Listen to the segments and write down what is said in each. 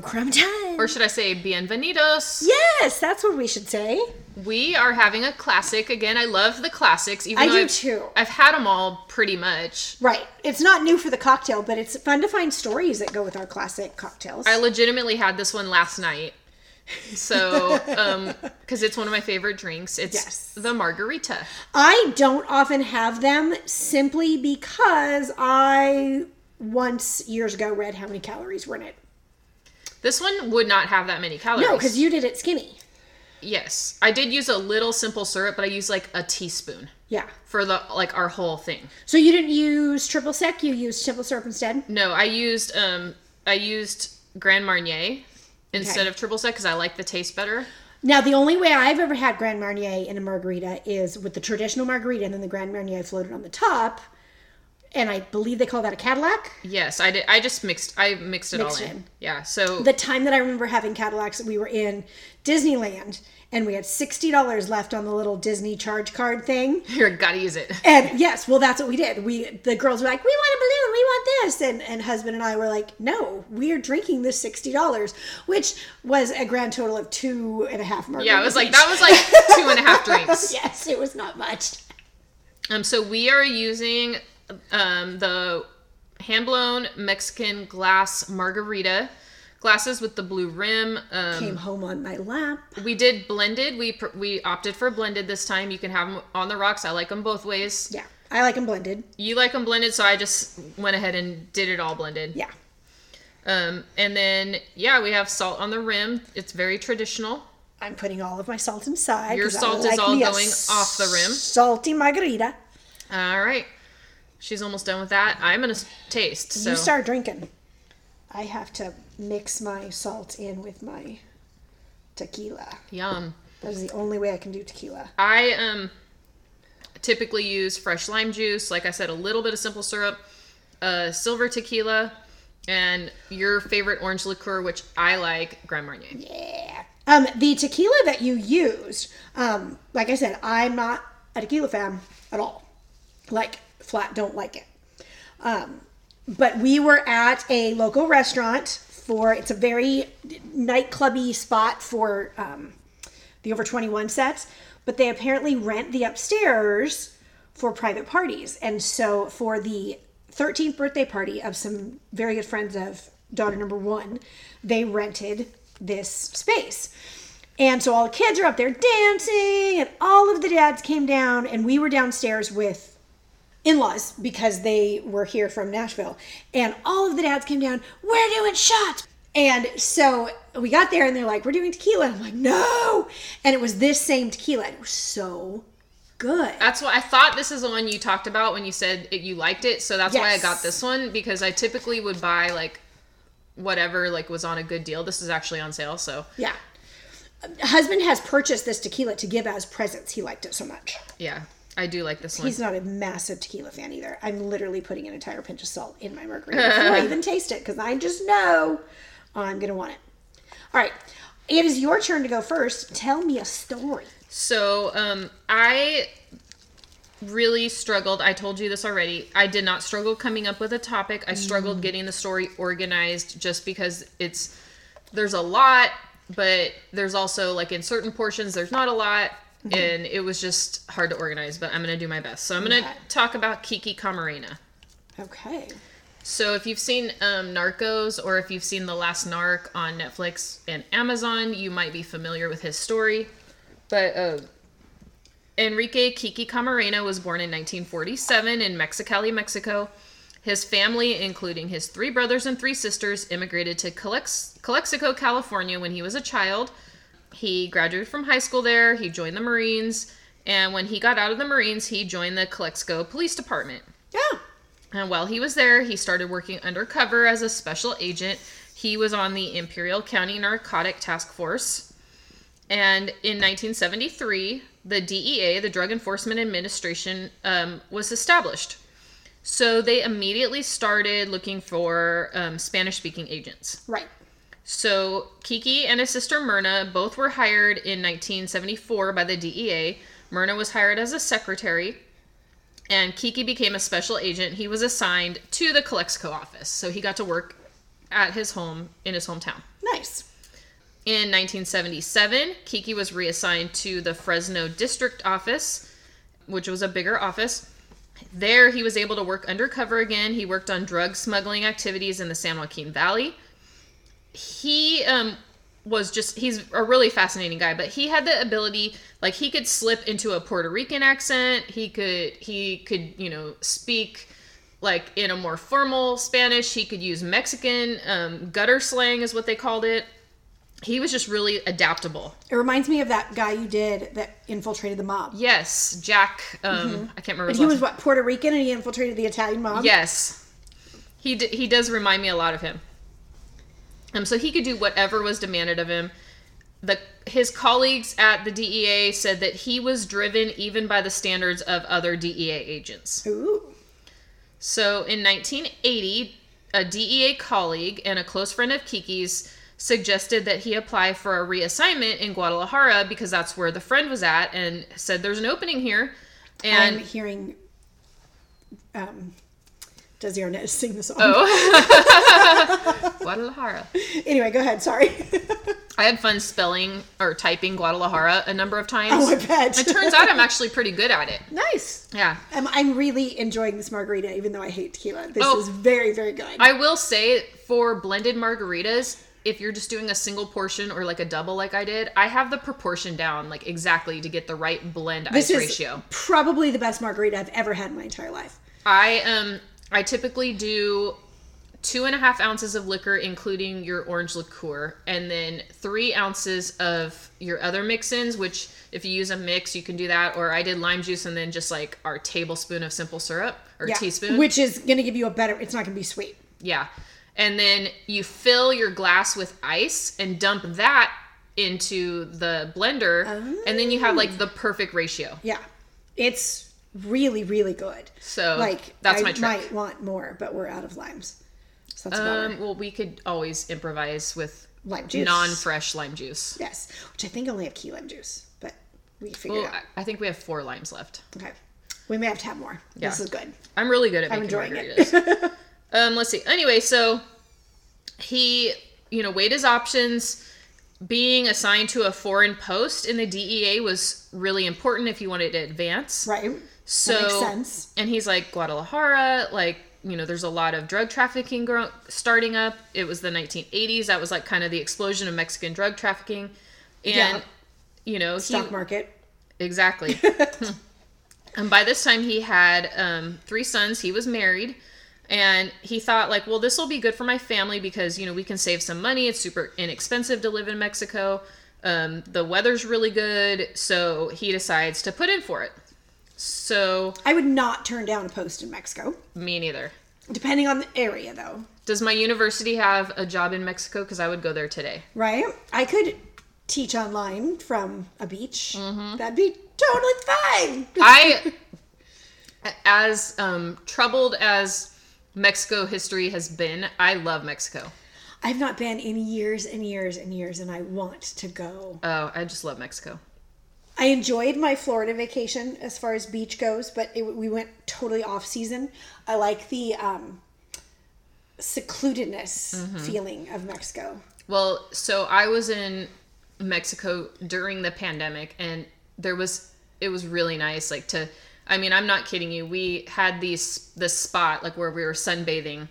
Crumb Time. or should I say bienvenidos? yes, that's what we should say. We are having a classic again. I love the classics. Even I do I've, too. I've had them all pretty much. Right. It's not new for the cocktail, but it's fun to find stories that go with our classic cocktails. I legitimately had this one last night. So, um, because it's one of my favorite drinks. It's Yes. the margarita. I don't often have them simply because I once years ago read how many calories were in it. This one would not have that many calories. No, because you did it skinny. yes, I did use a little simple syrup, but I used like a teaspoon Yeah. for the like our whole thing. So you didn't use triple sec, you used simple syrup instead? No, I used um I used Grand Marnier instead Okay. of triple sec because I like the taste better. Now, the only way I've ever had Grand Marnier in a margarita is with the traditional margarita and then the Grand Marnier floated on the top. And I believe they call that a Cadillac. Yes, I did. I just mixed. I mixed it Mixed all in. in. Yeah. So The time that I remember having Cadillacs, we were in Disneyland and we had $60 left on the little Disney charge card thing. You're gotta use it. And yes, well, that's what we did. We the girls were like, "We want a balloon, we want this," and and husband and I were like, "No, we are drinking this sixty dollars," which was a grand total of two and a half margaritas. Yeah, it was like that was like two and a half drinks. yes, it was not much. Um, so we are using um the hand blown Mexican glass margarita glasses with the blue rim. Um, Came home on my lap. we did blended. We we opted for blended this time. You can have them on the rocks. I like them both ways. Yeah, I like them blended. You like them blended, so I just went ahead and did it all blended. Yeah, Um, and then yeah, we have salt on the rim. It's very traditional. I'm putting all of my salt inside. Your salt is like all me going off the rim. Salty margarita. All right, she's almost done with that. I'm gonna taste. So You start drinking. I have to mix my salt in with my tequila. yum. That is the only way I can do tequila. I um typically use fresh lime juice. Like I said, a little bit of simple syrup, uh, silver tequila, and your favorite orange liqueur, which I like, Grand Marnier. Yeah. Um, the tequila that you used, um, like I said, I'm not a tequila fan at all. Like, flat don't like it. Um, but we were at a local restaurant for, it's a very nightclubby spot for um, the over 21 sets, but they apparently rent the upstairs for private parties. And so for the 13th birthday party of some very good friends of daughter number one, they rented this space. And so all the kids are up there dancing, and all of the dads came down, and we were downstairs with in laws because they were here from Nashville. And all of the dads came down, we're doing shots. And so we got there and they're like, we're doing tequila. I'm like, no. And it was this same tequila. It was so good. That's what I thought. This is the one you talked about when you said it, you liked it. So that's why I got this one because I typically would buy like whatever like was on a good deal. This is actually on sale, so Yeah. Husband has purchased this tequila to give as presents. He liked it so much. yeah, I do like this one. He's not a massive tequila fan either. I'm literally putting an entire pinch of salt in my margarita before I even taste it because I just know I'm going to want it. All right. It is your turn to go first. Tell me a story. So, um, I really struggled. I told you this already. I did not struggle coming up with a topic. I struggled getting the story organized just because it's there's a lot, but there's also like in certain portions there's not a lot. And it was just hard to organize, but I'm gonna do my best. So I'm gonna Okay. talk about Kiki Camarena. Okay. So if you've seen um, Narcos or if you've seen The Last Narc on Netflix and Amazon, you might be familiar with his story. But uh, Enrique Kiki Camarena was born in 1947 in Mexicali, Mexico. His family, including his three brothers and three sisters, immigrated to Calex- Calexico, California when he was a child. He graduated from high school there, he joined the Marines, and when he got out of the Marines, he joined the Calexico Police Department. Yeah. And while he was there, he started working undercover as a special agent. He was on the Imperial County Narcotic Task Force. And in 1973, the DEA, the Drug Enforcement Administration, um, was established. So they immediately started looking for um, Spanish speaking agents. Right. So Kiki and his sister Myrna both were hired in 1974 by the DEA. Myrna was hired as a secretary, and Kiki became a special agent. He was assigned to the Calexico office, so he got to work at his home in his hometown. Nice. In 1977, Kiki was reassigned to the Fresno district office, which was a bigger office. There, he was able to work undercover again. He worked on drug smuggling activities in the San Joaquin Valley. He um, was just, he's a really fascinating guy, but he had the ability, like, he could slip into a Puerto Rican accent. He could, he could, you know, speak like in a more formal Spanish. He could use Mexican, um, gutter slang is what they called it. He was just really adaptable. It reminds me of that guy you did that infiltrated the mob. Yes, Jack. Um, I can't remember. And he was what Puerto Rican, and he infiltrated the Italian mob. Yes, he d- he does remind me a lot of him. Um, so he could do whatever was demanded of him. The his colleagues at the DEA said that he was driven even by the standards of other DEA agents. Ooh. So in 1980, a DEA colleague and a close friend of Kiki's suggested that he apply for a reassignment in Guadalajara because that's where the friend was at and said there's an opening here. And I'm hearing um, Desi Arnaz sing the song. oh, Guadalajara. Anyway, go ahead. Sorry. I had fun spelling or typing Guadalajara a number of times. oh, I bet. It turns out I'm actually pretty good at it. nice. Yeah. I'm, I'm really enjoying this margarita, even though I hate tequila. This Oh. is very, very good. I will say for blended margaritas, if you're just doing a single portion or like a double like I did, I have the proportion down like exactly to get the right blend this ice is ratio. probably the best margarita I've ever had in my entire life. I um I typically do two and a half ounces of liquor, including your orange liqueur, and then three ounces of your other mix-ins. Which, if you use a mix, you can do that. Or I did lime juice and then just like our tablespoon of simple syrup or Yeah. teaspoon. Which is going to give you a better, it's not going to be sweet. Yeah. And then you fill your glass with ice and dump that into the blender. And then you have like oh. the perfect ratio. Yeah. It's really, really good. So Like, that's I my trick. might want more, but we're out of limes. So that's Um, well, we could always improvise with Lime juice. non-fresh lime juice. Yes, which I think only have key lime juice, but we can figure Well, out. I- think we have four limes left. Okay. We may have to have more. Yeah. This is good. I'm really good at I'm making enjoying it. margaritas. um, let's see. Anyway, so he, you know, weighed his options. Being assigned to a foreign post in the DEA was really important if you wanted to advance. Right. So that makes sense. And he's like Guadalajara, like you know, there's a lot of drug trafficking grow- starting up. It was the 1980s. That was like kind of the explosion of Mexican drug trafficking, and Yeah. you know, he, Stock market. Exactly. and by this time, he had um, three sons. He was married. And he thought, like, well, this will be good for my family because, you know, we can save some money. It's super inexpensive to live in Mexico. Um, the weather's really good. So he decides to put in for it. So, I would not turn down a post in Mexico, me neither. depending on the area, though. Does my university have a job in Mexico? Because I would go there today. Right? I could teach online from a beach. Mm-hmm. That'd be totally fine. I, as um, troubled as Mexico history has been, I love Mexico. I've not been in years and years and years, and I want to go. Oh, I just love Mexico. I enjoyed my Florida vacation as far as beach goes, but it, we went totally off season. I like the um, secludedness Mm-hmm. feeling of Mexico. Well, so I was in Mexico during the pandemic and there was it was really nice like to I mean, I'm not kidding you. We had these this spot like where we were sunbathing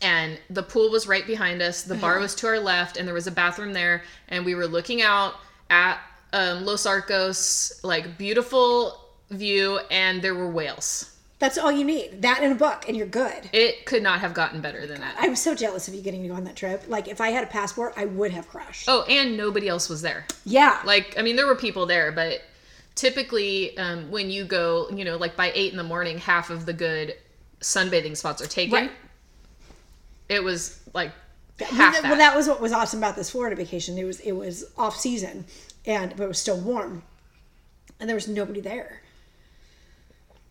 and the pool was right behind us. The bar was to our left and there was a bathroom there and we were looking out at um, Los Arcos, like beautiful view and there were whales. That's all you need. That in a book, and you're good. It could not have gotten better than that. I'm so jealous of you getting to go on that trip. Like, if I had a passport, I would have crashed. Oh, and nobody else was there. yeah. like i mean there were people there but typically um, when you go you know like by eight in the morning half of the good sunbathing spots are taken Right. it was like that, that. well, that was what was awesome about this Florida vacation. It was it was off season, and but it was still warm, and there was nobody there.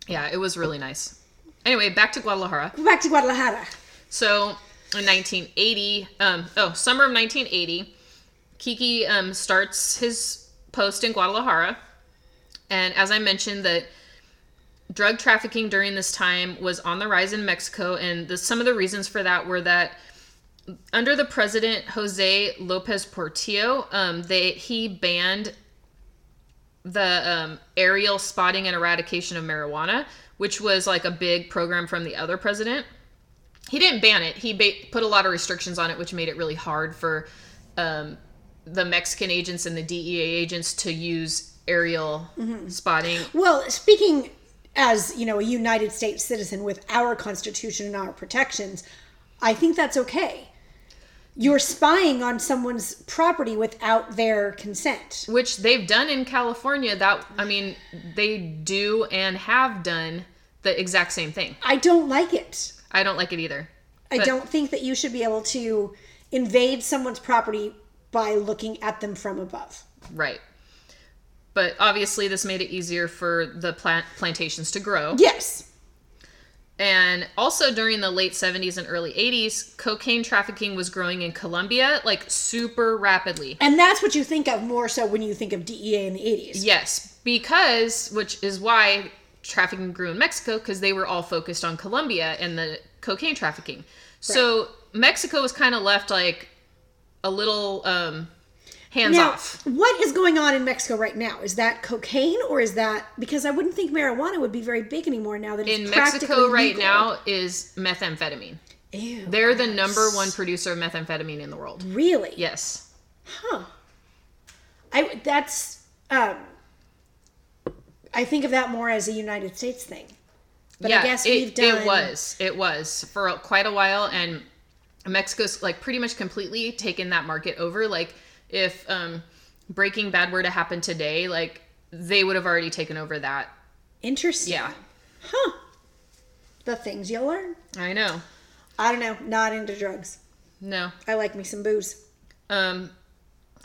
yeah it was really nice anyway back to guadalajara back to Guadalajara. so in 1980 um, oh summer of 1980 kiki um, starts his post in guadalajara and as i mentioned that drug trafficking during this time was on the rise in mexico and the, some of the reasons for that were that under the president Jose Lopez Portillo, um, they he banned the um, aerial spotting and eradication of marijuana, which was like a big program from the other president. He didn't ban it. He ba- put a lot of restrictions on it, which made it really hard for um, the Mexican agents and the DEA agents to use aerial spotting. Well, speaking as you know, a United States citizen with our Constitution and our protections, I think that's okay. You're spying on someone's property without their consent. which they've done in California. That I mean, they do and have done the exact same thing. I don't like it. I don't like it either. I But- don't think that you should be able to invade someone's property by looking at them from above. Right. But obviously, this made it easier for the plant plantations to grow. Yes. And also during the late 70s and early 80s, cocaine trafficking was growing in Colombia like super rapidly. And that's what you think of more so when you think of DEA in the 80s. Yes, because which is why trafficking grew in Mexico because they were all focused on Colombia and the cocaine trafficking. So Mexico was kind of left like a little um hands Now, off. what is going on in Mexico right now? Is that cocaine or is that because I wouldn't think marijuana would be very big anymore now that it's In Mexico right legal. now is methamphetamine. Ew. They're the number one producer of methamphetamine in the world. Really? Yes. Huh. I that's um I think of that more as a United States thing. But yeah, I guess it, we've done it was. It was for quite a while, and Mexico's like pretty much completely taken that market over. Like if um, Breaking Bad were to happen today, like they would have already taken over that. interesting. Yeah, Huh. The things you learn. I know. I don't know, not into drugs. No. I like me some booze. Um,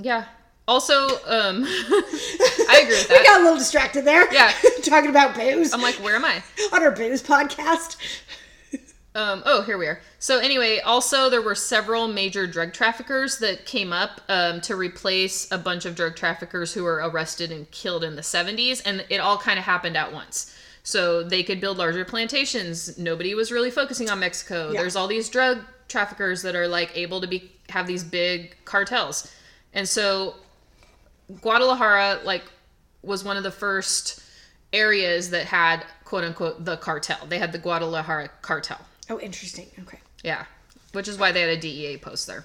yeah. Also, um, I agree with We that. got a little distracted there. Yeah. Talking about booze I'm like, where am I? on our booze podcast. Um, oh, here we are. So anyway, also there were several major drug traffickers that came up um, to replace a bunch of drug traffickers who were arrested and killed in the 70s, and it all kind of happened at once. So they could build larger plantations. Nobody was really focusing on Mexico. Yeah. There's all these drug traffickers that are like able to be have these big cartels, and so Guadalajara like was one of the first areas that had quote unquote the cartel. They had the Guadalajara cartel. Oh, interesting. Okay. Yeah. Which is why they had a DEA post there.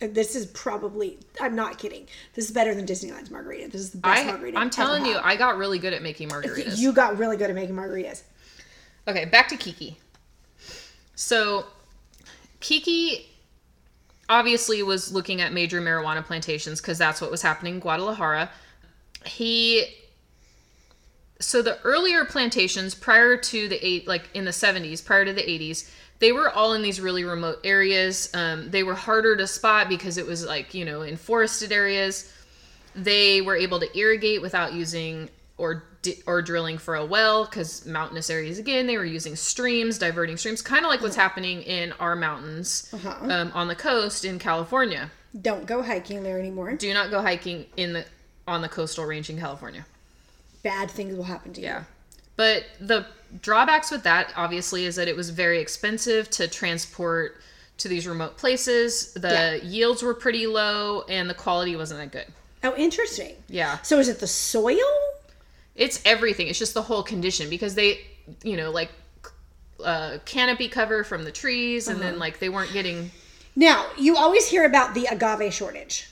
Uh, this is probably, I'm not kidding. This is better than Disneyland's margarita. This is the best I, margarita. I'm telling you, had. I got really good at making margaritas. You got really good at making margaritas. Okay, back to Kiki. So, Kiki obviously was looking at major marijuana plantations because that's what was happening in Guadalajara. He so the earlier plantations prior to the eight like in the 70s prior to the 80s they were all in these really remote areas. Um, they were harder to spot because it was like you know in forested areas. They were able to irrigate without using or di- or drilling for a well because mountainous areas again they were using streams diverting streams kind of like what's happening in our mountains Uh-huh. um, on the coast in california. Don't go hiking there anymore. do not go hiking in the on the coastal range in california Bad things will happen to you. yeah. But the drawbacks with that obviously is that it was very expensive to transport to these remote places. The Yeah. yields were pretty low and the quality wasn't that good. Oh, interesting. Yeah. So is it the soil? It's everything. It's just the whole condition because they, you know, like uh, canopy cover from the trees and then like they weren't getting Now, you always hear about the agave shortage.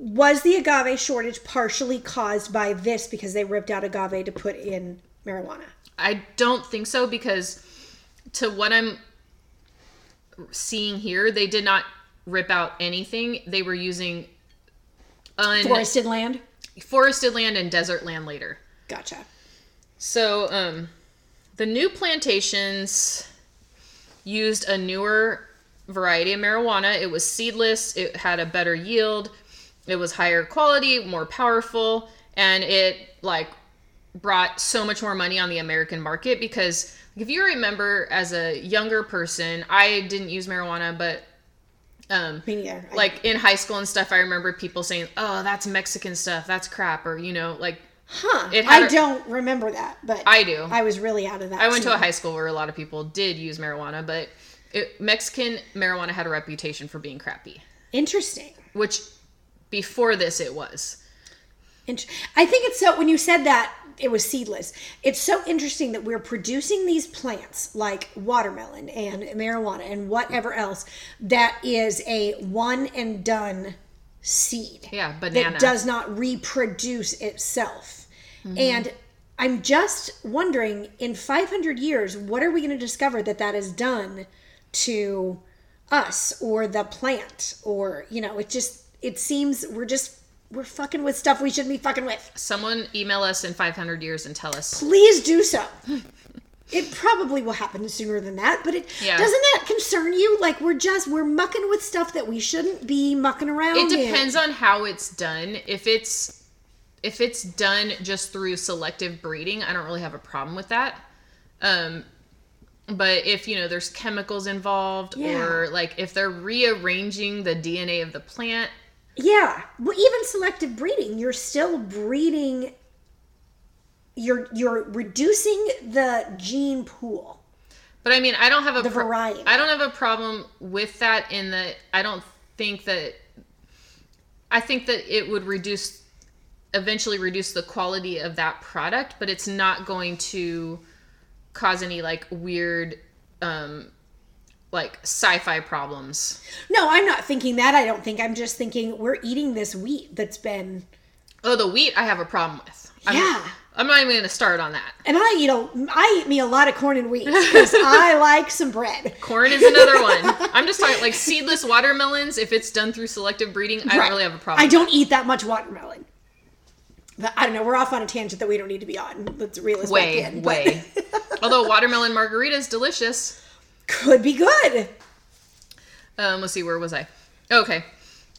Was the agave shortage partially caused by this because they ripped out agave to put in marijuana? I don't think so because to what I'm seeing here, they did not rip out anything. They were using un- Forested land? forested land and desert land later. Gotcha. So, um, the new plantations used a newer variety of marijuana. It was seedless, it had a better yield, it was higher quality, more powerful, and it like brought so much more money on the American market because if you remember as a younger person, I didn't use marijuana, but um neither. I- like in high school and stuff, I remember people saying, "Oh, that's Mexican stuff. That's crap," or you know, like Huh. It I a- don't remember that, but I do. I was really out of that. I went to a high school where a lot of people did use marijuana, but it, Mexican marijuana had a reputation for being crappy, Interesting. which before this it was. I think it's so when you said that it was seedless. It's so interesting that we're producing these plants like watermelon and marijuana and whatever else that is a one and done seed. Yeah, banana. That does not reproduce itself. Mm-hmm. And I'm just wondering in 500 years what are we going to discover that that has done to us or the plant or you know it just it seems we're just we're fucking with stuff we shouldn't be fucking with Someone email us in 500 years and tell us. please do so it probably will happen sooner than that but it Yeah. doesn't that concern you like we're just we're mucking with stuff that we shouldn't be mucking around It in. depends on how it's done. If it's if it's done just through selective breeding, I don't really have a problem with that. Um but if you know there's chemicals involved Yeah. or like if they're rearranging the DNA of the plant, Yeah, well, even selective breeding, you're still breeding. You're you're reducing the gene pool. But I mean, I don't have a The pro- variety. I don't have a problem with that in that I don't think that I think that it would reduce eventually reduce the quality of that product, but it's not going to cause any like weird um like sci-fi problems. No, I'm not thinking that. I don't think. I'm just thinking we're eating this wheat that's been. Oh, the wheat I have a problem with. I'm, Yeah. I'm not even going to start on that. And I eat a, I eat me a lot of corn and wheat because I like some bread. Corn is another one. I'm just talking like seedless watermelons if it's done through selective breeding, I don't really have a problem. I don't eat that much watermelon. But I don't know. We're off on a tangent that we don't need to be on. Let's reel us way, back in. but- way. Although watermelon margarita is delicious. Could be good. Um, let's see, where was I? Okay,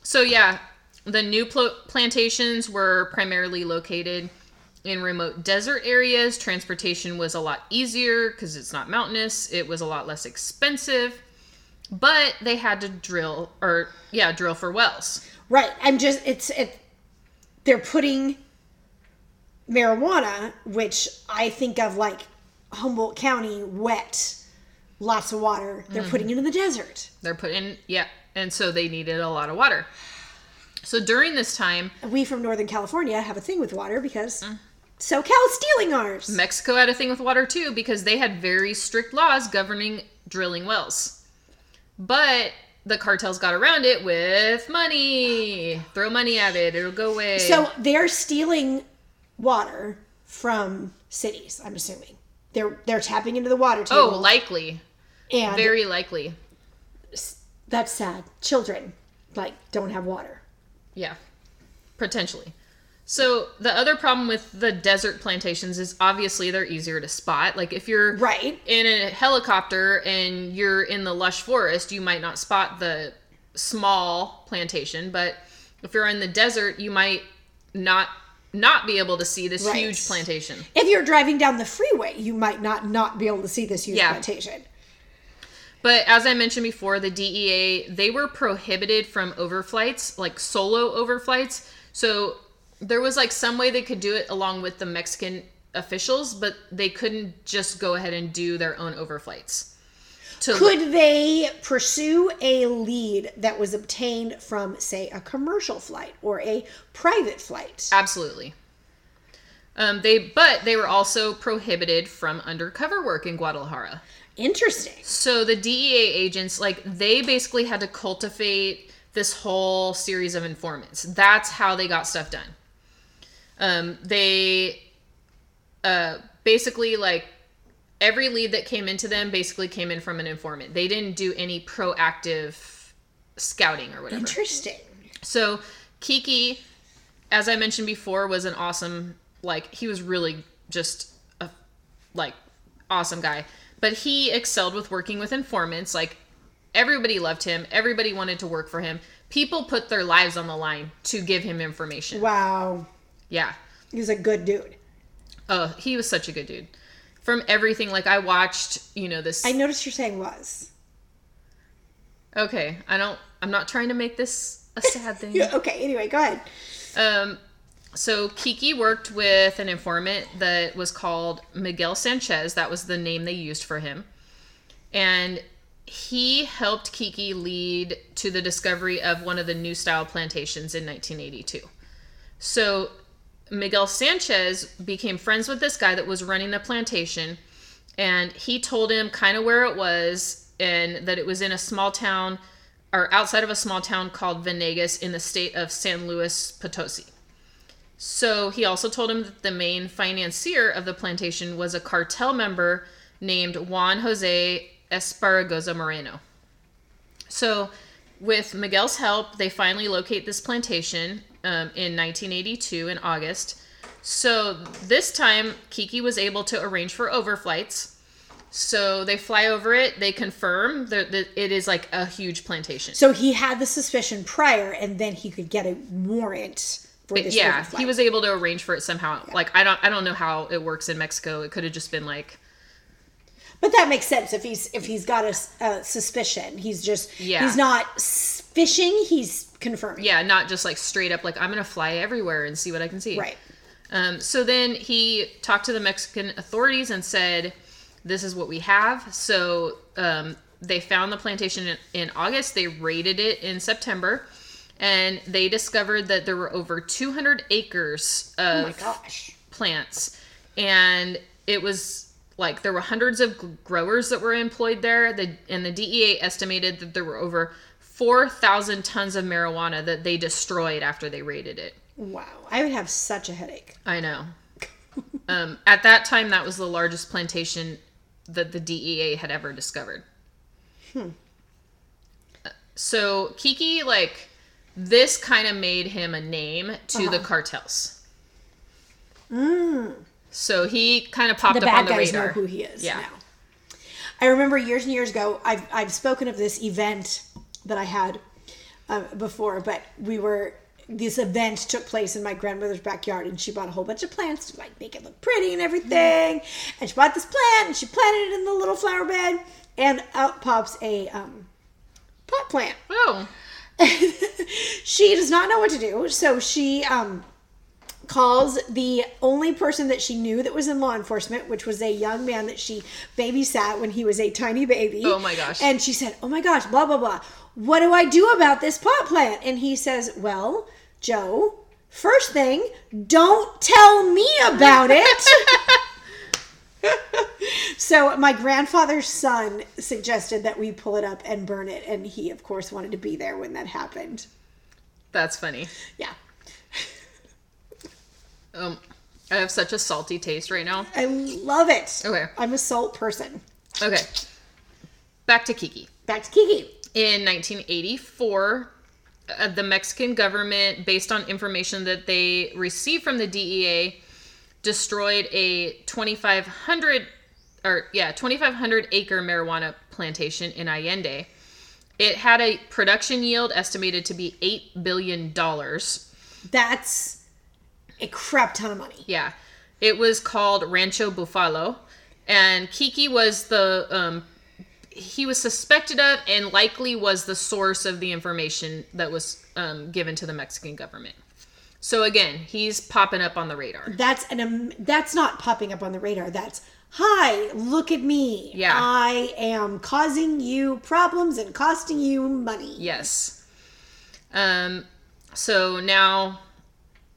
so yeah, the new pl- plantations were primarily located in remote desert areas. Transportation was a lot easier because it's not mountainous. It was a lot less expensive, but they had to drill or yeah, drill for wells. Right. I'm just it's it they're putting marijuana, which I think of like Humboldt County, wet, lots of water. They're putting mm-hmm. it in the desert. They're putting, yeah, and so they needed a lot of water. So during this time, We from Northern California have a thing with water because mm. SoCal's stealing ours. Mexico had a thing with water too because they had very strict laws governing drilling wells. But the cartels got around it with money. Throw money at it, it'll go away. So they're stealing water from cities, I'm assuming. They're they're tapping into the water too. oh, likely. And Very likely. that's sad. Children like don't have water. Yeah. Potentially. So the other problem with the desert plantations is obviously they're easier to spot. Like if you're Right. in a helicopter and you're in the lush forest, you might not spot the small plantation, but if you're in the desert, you might not not be able to see this Right. huge plantation. If you're driving down the freeway, you might not not be able to see this huge Yeah. plantation. But as I mentioned before, the DEA they were prohibited from overflights, like solo overflights. So there was like some way they could do it along with the Mexican officials, but they couldn't just go ahead and do their own overflights. To Could they pursue a lead that was obtained from, say, a commercial flight or a private flight? Absolutely. Um, they but they were also prohibited from undercover work in Guadalajara. Interesting. So the DEA agents, like they basically had to cultivate this whole series of informants. That's how they got stuff done. Um, they uh, basically like every lead that came into them basically came in from an informant. They didn't do any proactive scouting or whatever. Interesting. So Kiki, as I mentioned before, was an awesome like he was really just a like awesome guy. But he excelled with working with informants. Like everybody loved him. Everybody wanted to work for him. People put their lives on the line to give him information. Wow. Yeah. He's a good dude. Oh, he was such a good dude. From everything, like I watched, you know, this. I noticed you're saying was. okay, I don't. I'm not trying to make this a sad thing. Okay, anyway, go ahead. Um, so Kiki worked with an informant that was called Miguel Sanchez. That was the name they used for him. And he helped Kiki lead to the discovery of one of the new style plantations in 1982. So Miguel Sanchez became friends with this guy that was running the plantation, and he told him kind of where it was and that it was in a small town or outside of a small town called Vanegas in the state of San Luis Potosi. So he also told him that the main financier of the plantation was a cartel member named Juan Jose Esparragoza Moreno. So, with Miguel's help, they finally locate this plantation um, in 1982 in August. So, this time, Kiki was able to arrange for overflights. So, they fly over it, they confirm that it is like a huge plantation. So he had the suspicion prior, and then he could get a warrant this. yeah, he was able to arrange for it somehow. Like I don't I don't know how it works in Mexico. It could have just been like But that makes sense if he's if he's got a suspicion. He's just Yeah. he's not fishing. He's confirming. yeah, not just like straight up like I'm gonna fly everywhere and see what I can see. Right. Um, so then he talked to the Mexican authorities and said, "This is what we have." So um, they found the plantation in, in August. They raided it in September, and they discovered that there were over 200 acres of Oh gosh. plants and it was like there were hundreds of growers that were employed there the, and the dea estimated that there were over 4000 tons of marijuana that they destroyed after they raided it Wow. I would have such a headache. i know um, at that time that was the largest plantation that the dea had ever discovered Uh, so kiki like this kind of made him a name to the cartels so he kind of popped The up on the guys radar know who he is Yeah. now. I remember years and years ago, I've, I've spoken of this event that I had uh, before, but we were, this event took place in my grandmother's backyard and she bought a whole bunch of plants to like make it look pretty and everything. And she bought this plant and she planted it in the little flower bed and out pops a um, pot plant. Oh, she does not know what to do, so she um, calls the only person that she knew that was in law enforcement, which was a young man that she babysat when he was a tiny baby. Oh my gosh. And she said, "Oh my gosh, blah blah blah. What do I do about this pot plant?" And he says, "Well, Joe, first thing, don't tell me about it." so my grandfather's son suggested that we pull it up and burn it, and he, of course, wanted to be there when that happened. that's funny. Yeah. Um, I have such a salty taste right now. I love it. Okay. I'm a salt person. Okay, back to Kiki. Back to Kiki. In 1984, uh, the Mexican government, based on information that they received from the DEA, destroyed a 2,500 or yeah 2,500 acre marijuana plantation in Allende. It had a production yield estimated to be eight billion dollars. That's a crap ton of money. Yeah. It was called Rancho Buffalo. And Kiki was the um he was suspected of and likely was the source of the information that was um, given to the Mexican government. So again, he's popping up on the radar. That's an um, that's not popping up on the radar. That's hi, look at me. Yeah. I am causing you problems and costing you money. Yes. Um so now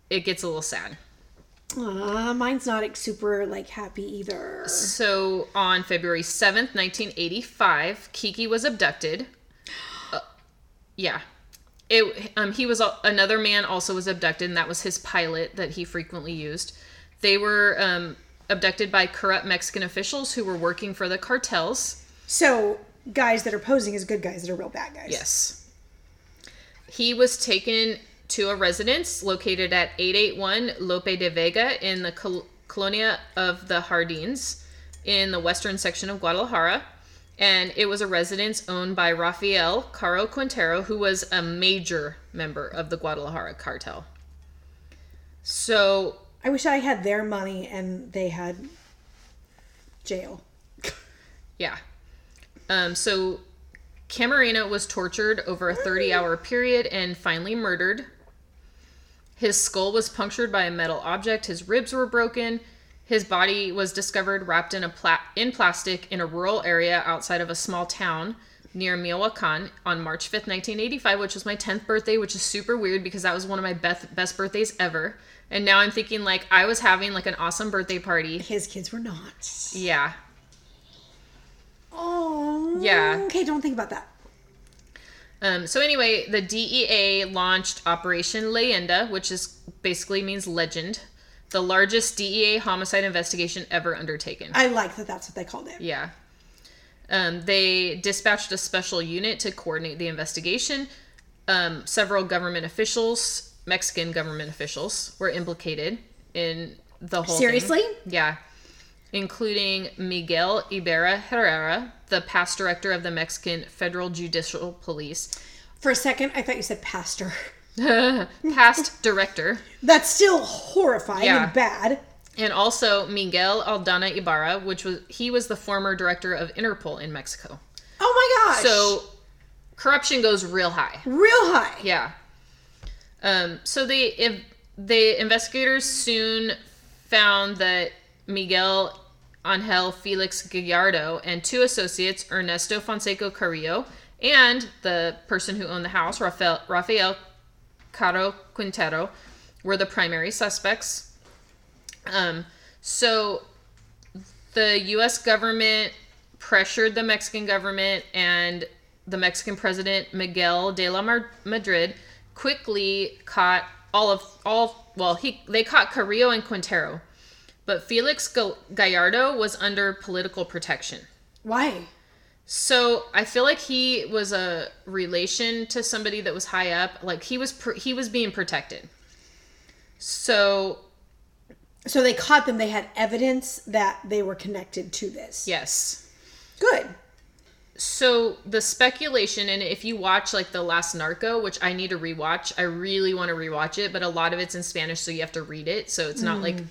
it gets a little sad. Aw, mine's not like, super like happy either. So on February 7th, 1985, Kiki was abducted. Uh, yeah. It um he was another man also was abducted and that was his pilot that he frequently used. They were um abducted by corrupt Mexican officials who were working for the cartels. So guys that are posing as good guys that are real bad guys. Yes. He was taken to a residence located at 881 Lope de Vega in the col- colonia of the Jardines in the western section of Guadalajara. And it was a residence owned by Rafael Caro Quintero, who was a major member of the Guadalajara cartel. So, I wish I had their money and they had jail. yeah. Um, so, Camarena was tortured over a 30 hour period and finally murdered. His skull was punctured by a metal object. His ribs were broken. His body was discovered wrapped in a pla- in plastic in a rural area outside of a small town near Michoacan on March 5th, 1985, which was my 10th birthday, which is super weird because that was one of my best best birthdays ever. And now I'm thinking like I was having like an awesome birthday party. His kids were not. Yeah. Oh. Yeah. Okay, don't think about that. Um, so anyway, the DEA launched Operation Leyenda, which is basically means legend, the largest DEA homicide investigation ever undertaken. I like that that's what they called it. Yeah. Um, they dispatched a special unit to coordinate the investigation. Um, several government officials, Mexican government officials, were implicated in the whole thing. Seriously? Yeah. Including Miguel Ibarra Herrera, the past director of the Mexican Federal Judicial Police, For a second, I thought you said pastor. past director, That's still horrifying Yeah. and bad. and also Miguel Aldana Ibarra, which was he was the former director of Interpol in Mexico. Oh my gosh. So corruption goes real high. real high. Yeah. Um, so the if the investigators soon found that Miguel Angel Felix Gallardo and two associates, Ernesto Fonseca Carrillo and the person who owned the house, Rafael, Rafael Caro Quintero, were the primary suspects. Um, so the U.S. government pressured the Mexican government and the Mexican president Miguel de la Mar- Madrid quickly caught all of all well he they caught Carrillo and Quintero, but Felix Gallardo was under political protection. Why? So I feel like he was a relation to somebody that was high up. Like he was pr- he was being protected. So So they caught them. They had evidence that they were connected to this. yes, Good. so the speculation and if you watch like the last narco which i need to rewatch i really want to rewatch it but a lot of it's in spanish so you have to read it so it's not like mm.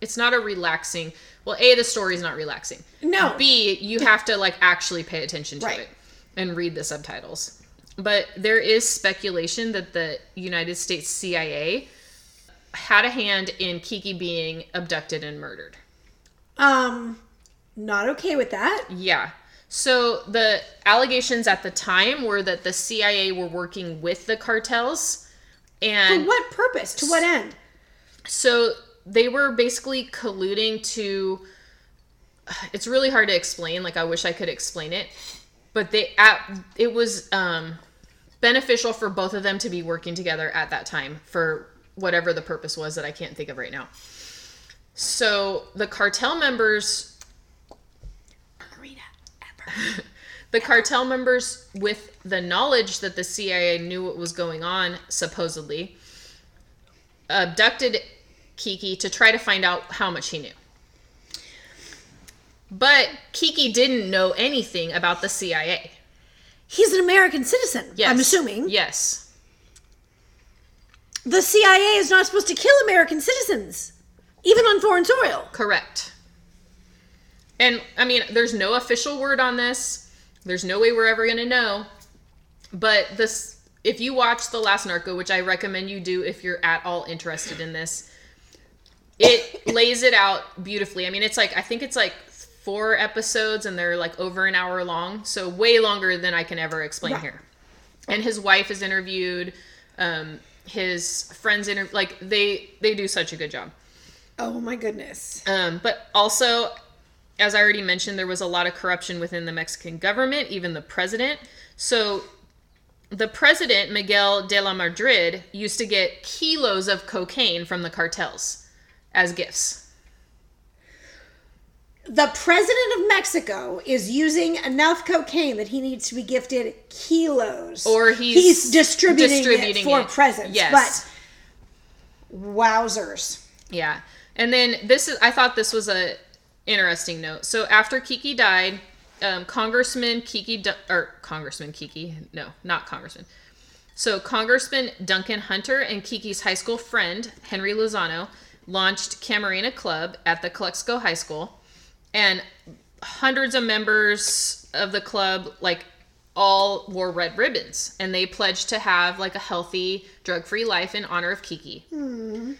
it's not a relaxing well a the story's not relaxing No. b you have to like actually pay attention to Right. it and read the subtitles but there is speculation that the united states cia had a hand in kiki being abducted and murdered Um, not okay with that. Yeah. So the allegations at the time were that the CIA were working with the cartels and For what purpose? To what end? so they were basically colluding to it's really hard to explain like I wish I could explain it but they at it was um beneficial for both of them to be working together at that time for whatever the purpose was that I can't think of right now. So the cartel members ever. the cartel members with the knowledge that the CIA knew what was going on supposedly abducted Kiki to try to find out how much he knew. But Kiki didn't know anything about the CIA. He's an American citizen. Yes. I'm assuming. Yes. The CIA is not supposed to kill American citizens, even on foreign soil. Correct. And I mean, there's no official word on this. There's no way we're ever going to know. But this if you watch The Last Narco, which I recommend you do if you're at all interested in this, it lays it out beautifully. I mean, it's like I think it's like four episodes and they're like over an hour long, so way longer than I can ever explain Right. here. And his wife is interviewed, um, his friends interview like they they do such a good job. Oh my goodness. Um, but also, as I already mentioned, there was a lot of corruption within the Mexican government, even the president. So, the president, Miguel de la Madrid, used to get kilos of cocaine from the cartels as gifts. The president of Mexico is using enough cocaine that he needs to be gifted kilos. Or he's distributing, distributing it for it. presents. Yes. But wowzers. Yeah. And then this is I thought this was a interesting note. So after Kiki died, um, Congressman Kiki or Congressman Kiki, no, not Congressman. So Congressman Duncan Hunter and Kiki's high school friend Henry Lozano launched Camarena Club at the Calexico High School, and hundreds of members of the club, like all wore red ribbons and they pledged to have like a healthy, drug free life in honor of Kiki.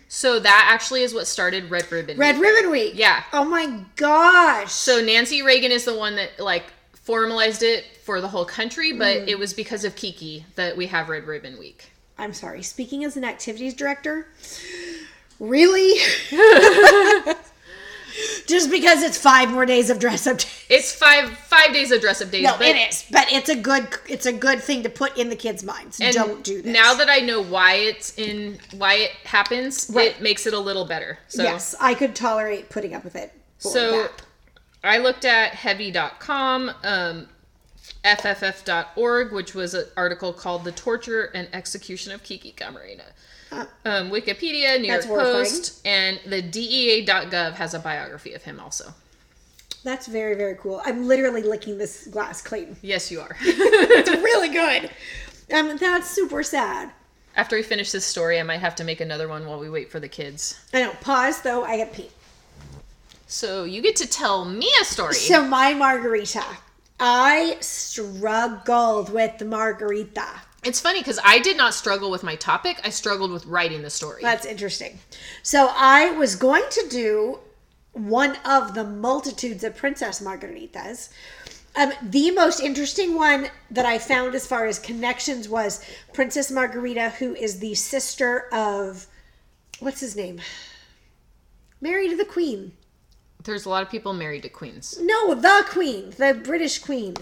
So that actually is what started Red Ribbon. Red Week. Ribbon Week. Yeah. Oh my gosh. So Nancy Reagan is the one that like formalized it for the whole country, but Hmm. it was because of Kiki that we have Red Ribbon Week. I'm sorry. Speaking as an activities director, really? Just because it's five more days of dress up days. It's five five days of dress up days. No, but it is, but it's a good it's a good thing to put in the kids' minds. And Don't do this. Now that I know why it's in why it happens, Right. it makes it a little better. So yes, I could tolerate putting up with it. So that. I looked at heavy.com, um, FFF.org, which was an article called The Torture and Execution of Kiki Camarena. Um, Wikipedia, New That's York horrifying. Post, and the DEA.gov has a biography of him also. that's very very cool. I'm literally licking this glass clean. Yes, you are. It's really good. Um, that's super sad. After we finish this story, I might have to make another one while we wait for the kids. I know. Pause though. I get pee. So you get to tell me a story. So my margarita. I struggled with the margarita. It's funny because I did not struggle with my topic. I struggled with writing the story. That's interesting. So I was going to do one of the multitudes of princess margaritas. Um, the most interesting one that I found as far as connections was Princess Margarita, who is the sister of what's his name? Married to the Queen. There's a lot of people married to queens. No, the Queen, the British Queen.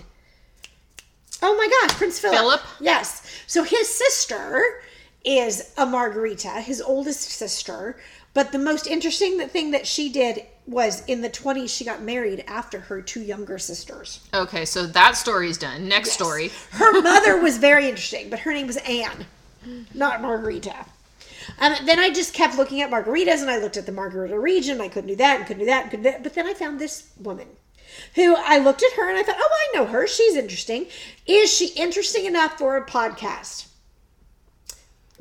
Oh my gosh, Prince Philip. Philip? Yes. So his sister is a Margarita, his oldest sister. But the most interesting thing that she did was in the 20s, she got married after her two younger sisters. Okay, so that story's done. Next story. Her mother was very interesting, but her name was Anne, not Margarita. Um, then I just kept looking at margaritas and I looked at the margarita region. I couldn't do that and couldn't do that and couldn't do that. But then I found this woman who I looked at her and I thought, oh, I know her. She's interesting. Is she interesting enough for a podcast?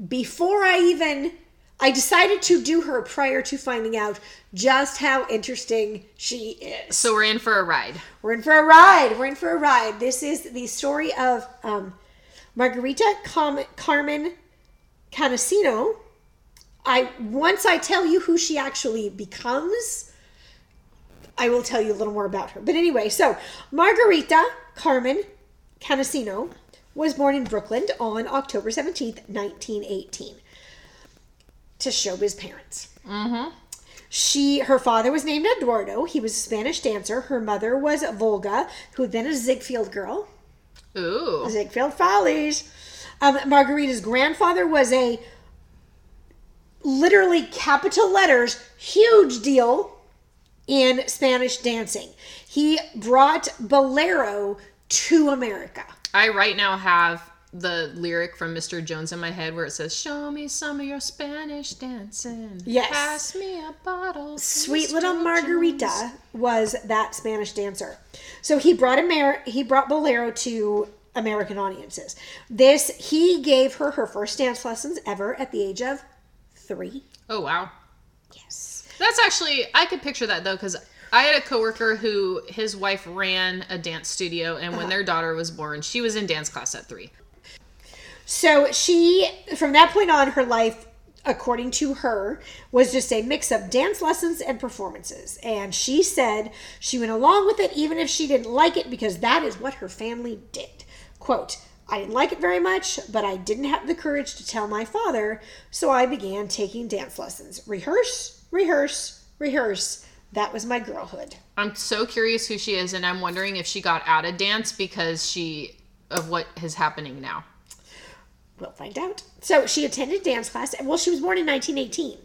Before I even, I decided to do her prior to finding out just how interesting she is. So we're in for a ride. We're in for a ride. We're in for a ride. This is the story of um, Margarita Com- Carmen Cansino. I once I tell you who she actually becomes, I will tell you a little more about her. But anyway, so Margarita Carmen Cansino was born in Brooklyn on October 17th, 1918 to showbiz parents. Mm-hmm. She, her father was named Eduardo. He was a Spanish dancer. Her mother was Volga, who had been a Ziegfeld girl. Ooh. Ziegfeld Follies. Um, Margarita's grandfather was a literally capital letters huge deal in Spanish dancing. He brought bolero to America. I right now have the lyric from Mr. Jones in my head where it says, Show me some of your Spanish dancing. Yes. Pass me a bottle. Sweet Mr. little Jones." Margarita was that Spanish dancer. So he brought Amer- he brought bolero to American audiences. This he gave her her first dance lessons ever at the age of 3. Oh, wow. Yes. That's actually, I could picture that though, because I had a coworker who his wife ran a dance studio, and Uh-huh. when their daughter was born, she was in dance class at three. So she, from that point on, her life, according to her, was just a mix of dance lessons and performances. And she said she went along with it even if she didn't like it because that is what her family did. Quote, I didn't like it very much, but I didn't have the courage to tell my father, so I began taking dance lessons. Rehearse, rehearse, rehearse. That was my girlhood. I'm so curious who she is, and I'm wondering if she got out of dance because she of what is happening now. We'll find out. So she attended dance class. Well, she was born in 1918.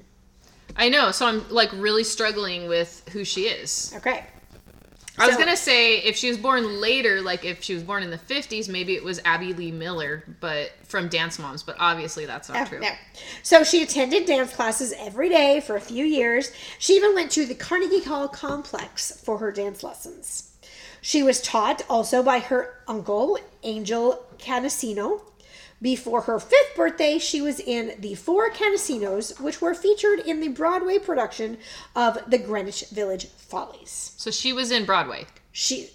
I know, so I'm like really struggling with who she is. Okay. I was gonna say if she was born later, like if she was born in the 50s, maybe it was Abby Lee Miller, but from Dance Moms. But obviously that's not true. No. So she attended dance classes every day for a few years. She even went to the Carnegie Hall complex for her dance lessons. She was taught also by her uncle, Angel Cansino. Before her fifth birthday, she was in the Four Cansinos, which were featured in the Broadway production of The Greenwich Village Follies. So she was in Broadway. She,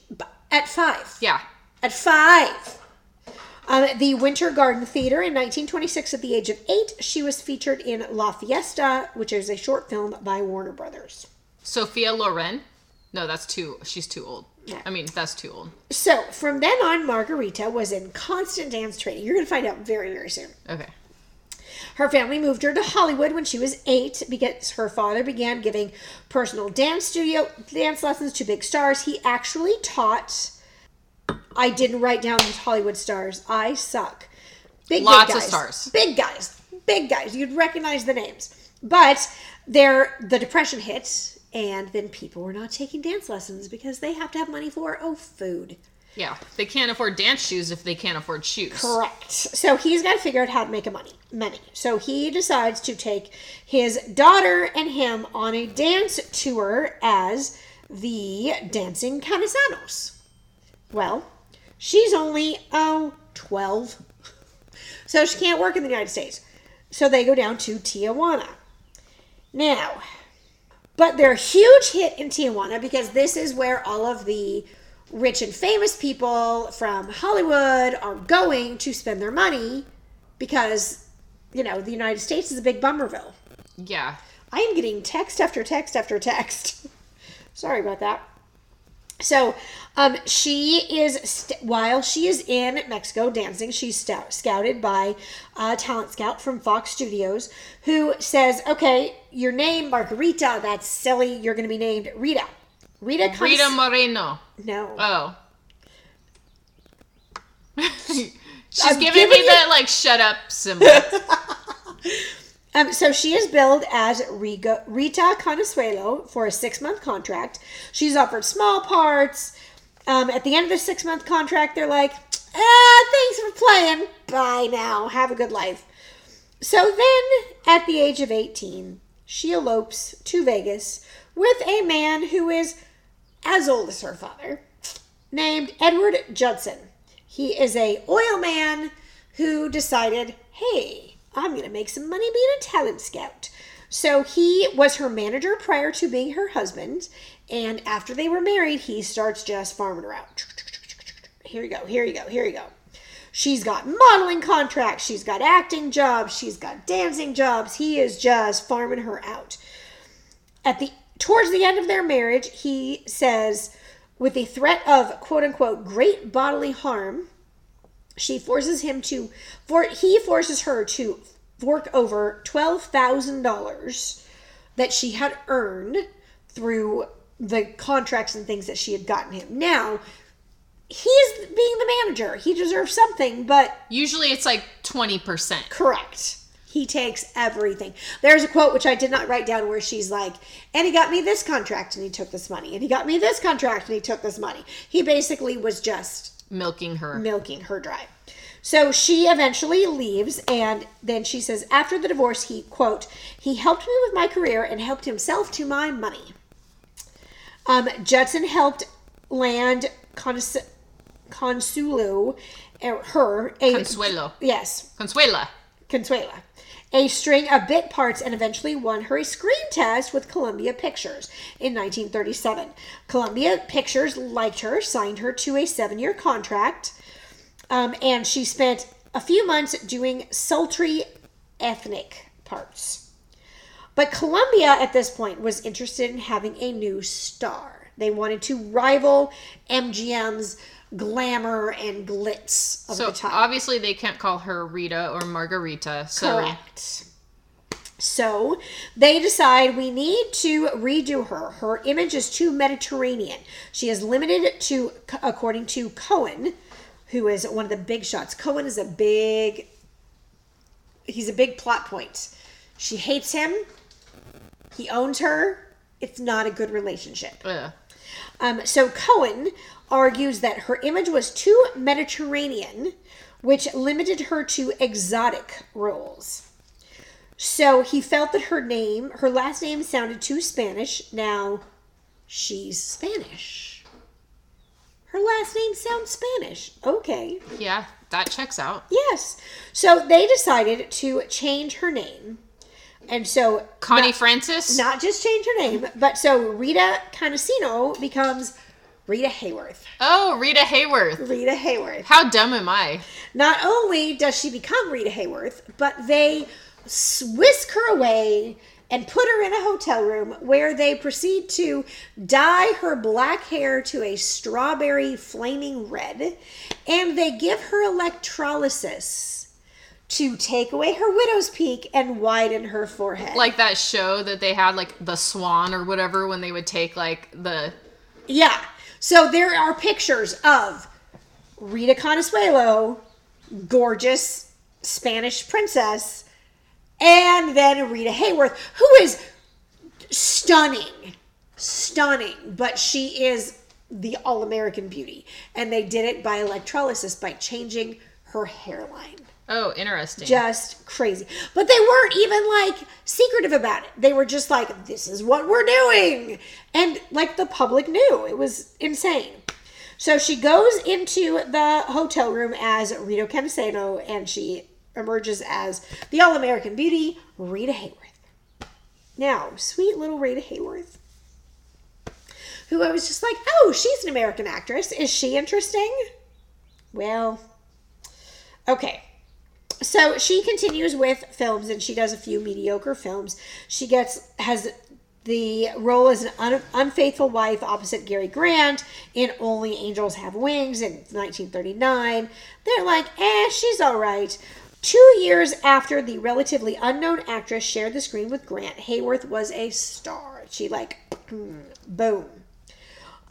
at five. Yeah. At five. Um, the Winter Garden Theater in 1926, at the age of eight, she was featured in La Fiesta, which is a short film by Warner Brothers. Sophia Loren. No, that's too. She's too old. Yeah. I mean, that's too old. So from then on, Margarita was in constant dance training. You're going to find out very, very soon. Okay. Her family moved her to Hollywood when she was eight because her father began giving personal dance studio dance lessons to big stars. He actually taught. I didn't write down these Hollywood stars. I suck. Big, big Lots of stars. Big guys. Big guys. You'd recognize the names. But there, the depression hit, and then people were not taking dance lessons because they have to have money for oh food. Yeah. They can't afford dance shoes if they can't afford shoes. Correct. So he's got to figure out how to make a money. Money. So he decides to take his daughter and him on a dance tour as the Dancing Cansinos. Well, she's only oh 12. So she can't work in the United States. So they go down to Tijuana. Now, but they're a huge hit in Tijuana because this is where all of the rich and famous people from Hollywood are going to spend their money because, you know, the United States is a big bummerville. Yeah. I am getting text after text after text. Sorry about that. So, um, she is st- while she is in Mexico dancing, she's stout- scouted by a talent scout from Fox Studios who says, "Okay, your name Margarita. That's silly. You're going to be named Rita." Rita. Comes- Rita Moreno. No. Oh. She's I'm giving, giving me you- that like shut up symbol. Um, so she is billed as Riga, Rita Consuelo for a six month contract. She's offered small parts. Um, at the end of the six month contract, they're like, ah, thanks for playing. Bye now. Have a good life. So then, at the age of 18, she elopes to Vegas with a man who is as old as her father, named Edward Judson. He is a oil man who decided, hey, I'm going to make some money being a talent scout. So he was her manager prior to being her husband, and after they were married, he starts just farming out. Here you go, here you go, here you go. She's got modeling contracts, she's got acting jobs, she's got dancing jobs. He is just farming her out. At the towards the end of their marriage, he says, with the threat of quote unquote great bodily harm, she forces him to for he forces her to fork over twelve thousand dollars that she had earned through the contracts and things that she had gotten him. Now, he's being the manager. He deserves something, but Usually it's like 20%. Correct. He takes everything. There's a quote which I did not write down where she's like, and he got me this contract and he took this money, and he got me this contract and he took this money. He basically was just Milking her. milking her dry. So she eventually leaves, and then she says, after the divorce, he, quote, he helped me with my career and helped himself to my money. Um, Judson helped land Cons- Consuelo, er, her, a, Consuelo. yes, Consuela. Consuela, a string of bit parts and eventually won her a screen test with Columbia Pictures in 1937. Columbia Pictures liked her, signed her to a seven year contract, um, and she spent a few months doing sultry ethnic parts. But Columbia at this point was interested in having a new star. They wanted to rival MGM's glamour and glitz of So the time. obviously they can't call her Rita or Margarita. So Correct. So they decide we need to redo her. Her image is too Mediterranean. She is limited to, according to Cohen, who is one of the big shots. Cohen is a big, he's a big plot point. She hates him. He owns her. It's not a good relationship. Ugh. Um, so Cohen argues that her image was too Mediterranean, which limited her to exotic roles. So he felt that her name, her last name sounded too Spanish. Now, she's Spanish. Her last name sounds Spanish. Okay. yeah, that checks out. Yes. So they decided to change her name. And so Connie not- Francis. not just change her name, but so Rita Cansino becomes Rita Hayworth. Oh, Rita Hayworth. Rita Hayworth. How dumb am I? Not only does she become Rita Hayworth, but they whisk her away and put her in a hotel room where they proceed to dye her black hair to a strawberry flaming red and they give her electrolysis to take away her widow's peak and widen her forehead. Like that show that they had, like the Swan or whatever, when they would take like the Yeah. So there are pictures of Rita Consuelo, gorgeous Spanish princess, and then Rita Hayworth, who is stunning. Stunning. But she is the all American beauty. And they did it by electrolysis by changing her hairline oh, interesting. just crazy. But they weren't even like secretive about it. They were just like, this is what we're doing. And like the public knew. It was insane. So she goes into the hotel room as Rito Cancelo and she emerges as the All American Beauty, Rita Hayworth. Now, sweet little Rita Hayworth, who I was just like, oh, she's an American actress. Is she interesting? Well, okay. So she continues with films and she does a few mediocre films. She gets has the role as an un, unfaithful wife opposite Cary Grant in Only Angels Have Wings in 1939. They're like, eh, she's all right. Two years after the relatively unknown actress shared the screen with Grant, Hayworth was a star. She like, boom.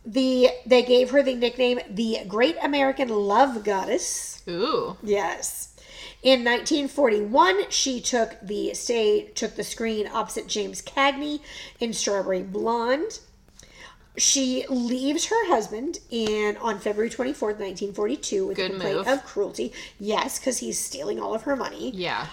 The they gave her the nickname the Great American Love Goddess. Ooh. Yes. In 1941, she took the stage, took the screen opposite James Cagney in Strawberry Blonde. She leaves her husband in on February 24th, 1942, with Good a complaint move. of cruelty. Yes, because he's stealing all of her money Yeah.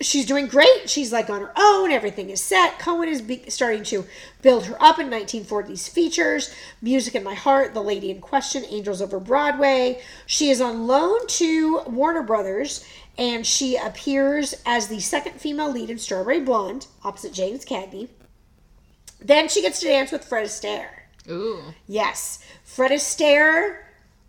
she's doing great. She's like on her own. Everything is set. Cohen is be- starting to build her up in 1940s features, Music in My Heart, The Lady in Question, Angels Over Broadway. She is on loan to Warner Brothers, and she appears as the second female lead in Strawberry Blonde, opposite James Cagney. Then she gets to dance with Fred Astaire. Ooh. Yes, Fred Astaire,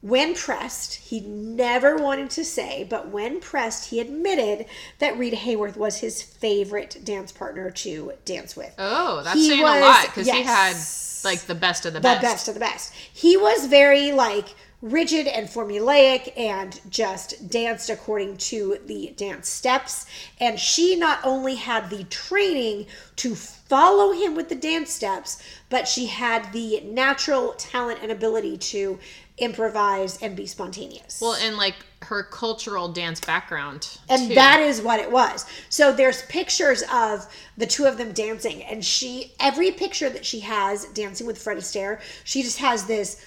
when pressed, he never wanted to say, but when pressed, he admitted that Rita Hayworth was his favorite dance partner to dance with. Oh, that's He saying was- a lot because he had like the best of the, the best. The best of the best. He was very like rigid and formulaic and just danced according to the dance steps. And she not only had the training to follow him with the dance steps, but she had the natural talent and ability to improvise and be spontaneous. Well, and like her cultural dance background. And too. that is what it was. So there's pictures of the two of them dancing, and she every picture that she has dancing with Fred Astaire, she just has this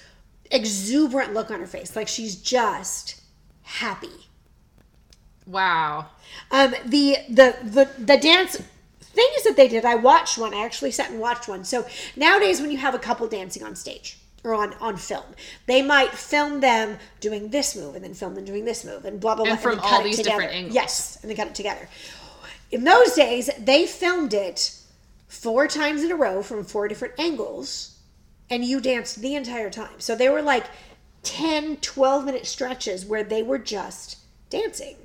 exuberant look on her face, like she's just happy. wow. Um, the the the the dance things that they did, I watched one. I actually sat and watched one. So nowadays, when you have a couple dancing on stage or on on film, they might film them doing this move and then film them doing this move and blah blah blah. And from then all these together. different angles. Yes, and they cut it together. In those days, they filmed it four times in a row from four different angles, and you danced the entire time. So they were like 10, 12 minute stretches where they were just dancing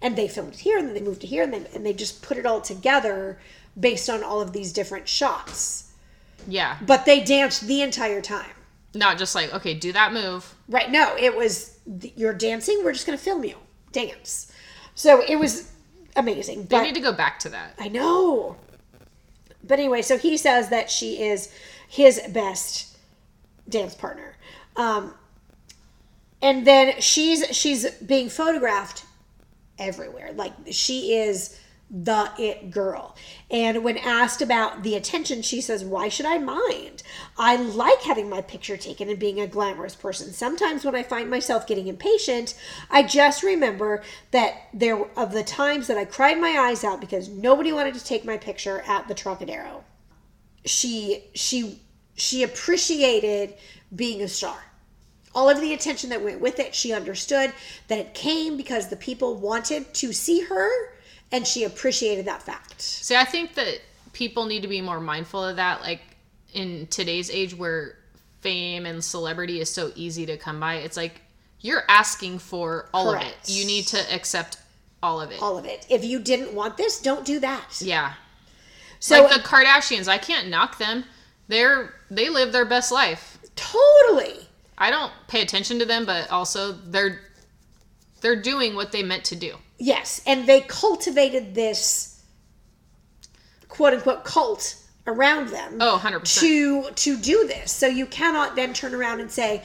and they filmed it here and then they moved to here and they, and they just put it all together based on all of these different shots Yeah. but they danced the entire time Not just like, okay, do that move. right no it was you're dancing we're just going to film you dance so it was amazing They but need to go back to that. i know but anyway so he says that she is his best dance partner um, and then she's she's being photographed everywhere. Like she is the it girl. And when asked about the attention, she says, Why should I mind? I like having my picture taken and being a glamorous person. Sometimes when I find myself getting impatient, I just remember that there of the times that I cried my eyes out because nobody wanted to take my picture at the Trocadero. She she she appreciated being a star all of the attention that went with it. She understood that it came because the people wanted to see her, and she appreciated that fact. See, I think that people need to be more mindful of that. Like in today's age where fame and celebrity is so easy to come by. It's like you're asking for all of it. You need to accept all of it. All of it. If you didn't want this, don't do that. yeah. So like the Kardashians, I can't knock them. They're they live their best life. totally. I don't pay attention to them, but also they're they're doing what they meant to do. Yes, and they cultivated this quote unquote cult around them. Oh, 100%. To to do this. So you cannot then turn around and say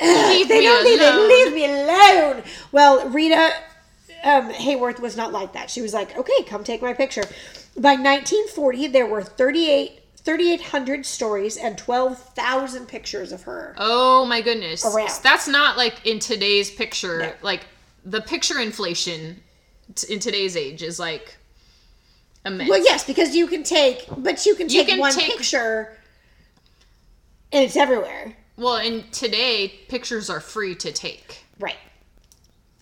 Leave they me don't need to leave me alone. Well, Rita um, Hayworth was not like that. She was like, okay, come take my picture. By 1940, there were 38 3,800 stories and 12,000 pictures of her. Oh my goodness. Around. That's not like in today's picture. No. Like the picture inflation t- in today's age is like immense. Well, yes, because you can take, but you can You take can one take- picture and it's everywhere. Well, and today pictures are free to take. Right.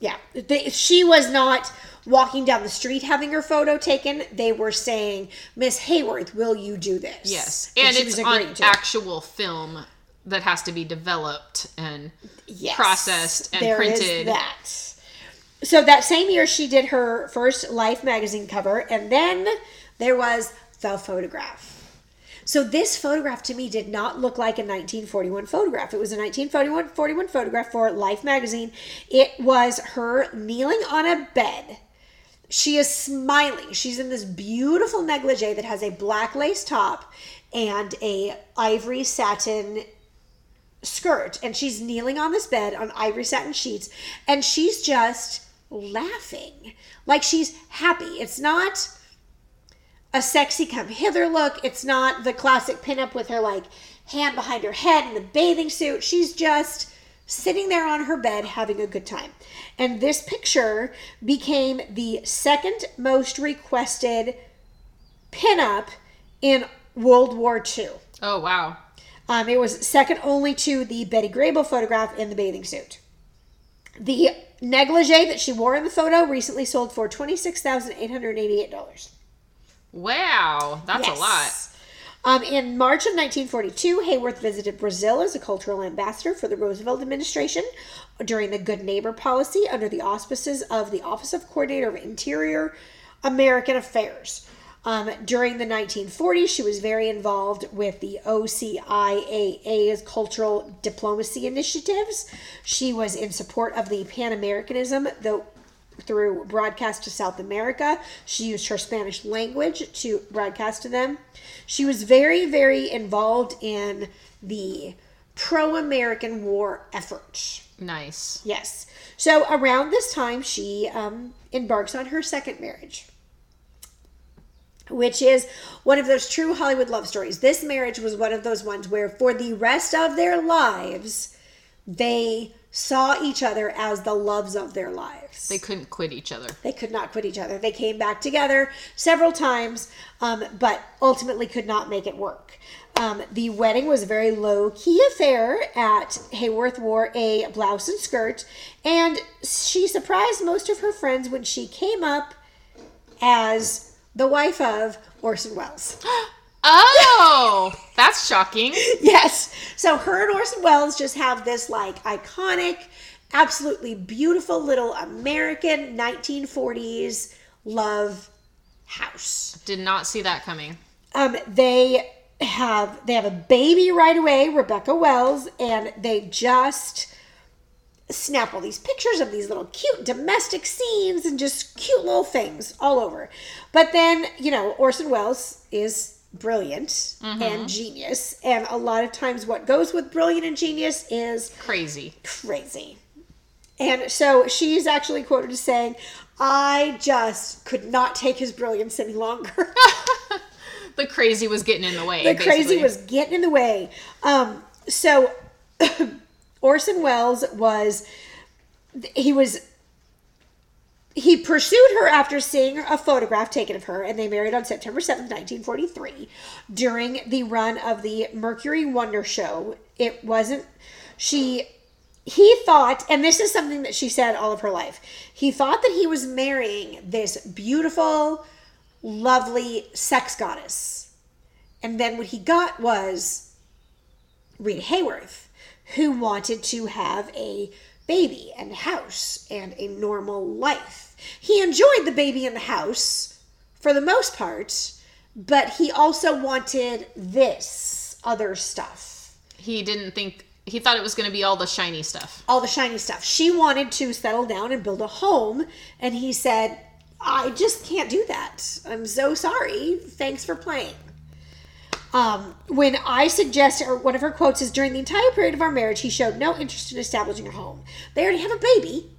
Yeah. They, she was not walking down the street having her photo taken. They were saying, Miss Hayworth, will you do this? Yes. And, she it's was on agreeing to it. actual film that has to be developed and Yes, processed and there is printed. that. So that same year, she did her first Life magazine cover, and then there was the photograph. So this photograph to me did not look like a 1941 photograph. It was a 1941 41 photograph for Life magazine. It was her kneeling on a bed. She is smiling. She's in this beautiful negligee that has a black lace top and a ivory satin skirt and she's kneeling on this bed on ivory satin sheets and she's just laughing like she's happy it's not a sexy come hither look. It's not the classic pinup with her like hand behind her head and the bathing suit. She's just sitting there on her bed having a good time. And this picture became the second most requested pinup in World War II. Oh, wow. Um, it was second only to the Betty Grable photograph in the bathing suit. The negligee that she wore in the photo recently sold for $26,888. Wow. That's a lot. Um, in March of 1942, Hayworth visited Brazil as a cultural ambassador for the Roosevelt administration during the Good Neighbor policy under the auspices of the Office of Coordinator of Interior American Affairs. Um, during the 1940s, she was very involved with the OCIAA's cultural diplomacy initiatives. She was in support of the Pan Americanism, though through broadcast to South America. She used her Spanish language to broadcast to them. She was very, very involved in the pro American war effort. Nice. Yes. So around this time, she um, embarks on her second marriage, which is one of those true Hollywood love stories. This marriage was one of those ones where, for the rest of their lives, they saw each other as the loves of their lives. They couldn't quit each other. They could not quit each other. They came back together several times, um, but ultimately could not make it work. Um, the wedding was a very low key affair. At Hayworth wore a blouse and skirt, and she surprised most of her friends when she came up as the wife of Orson Welles. Oh, that's shocking. yes. So her and Orson Welles just have this like iconic, absolutely beautiful little American 1940s love house. Did not see that coming. Um, they have they have a baby right away, Rebecca Welles, and they just snap all these pictures of these little cute domestic scenes and just cute little things all over. But then, you know, Orson Welles is brilliant and genius, and a lot of times what goes with brilliant and genius is Crazy. crazy. And so she's actually quoted as saying, I just could not take his brilliance any longer. The crazy was getting in the way. the crazy was getting in the way. Um, so Orson Welles was he was he pursued her after seeing a photograph taken of her, and they married on September 7th, 1943, during the run of the Mercury Wonder Show. It wasn't, she, he thought, and this is something that she said all of her life, he thought that he was marrying this beautiful, lovely sex goddess. And then what he got was Rita Hayworth, who wanted to have a baby and house and a normal life. He enjoyed the baby and the house for the most part, but he also wanted this other stuff. He didn't think he thought it was going to be all the shiny stuff. All the shiny stuff. She wanted to settle down and build a home, and he said, I just can't do that. I'm so sorry. Thanks for playing. Um, when I suggested, or one of her quotes is, during the entire period of our marriage, he showed no interest in establishing a home. They already have a baby.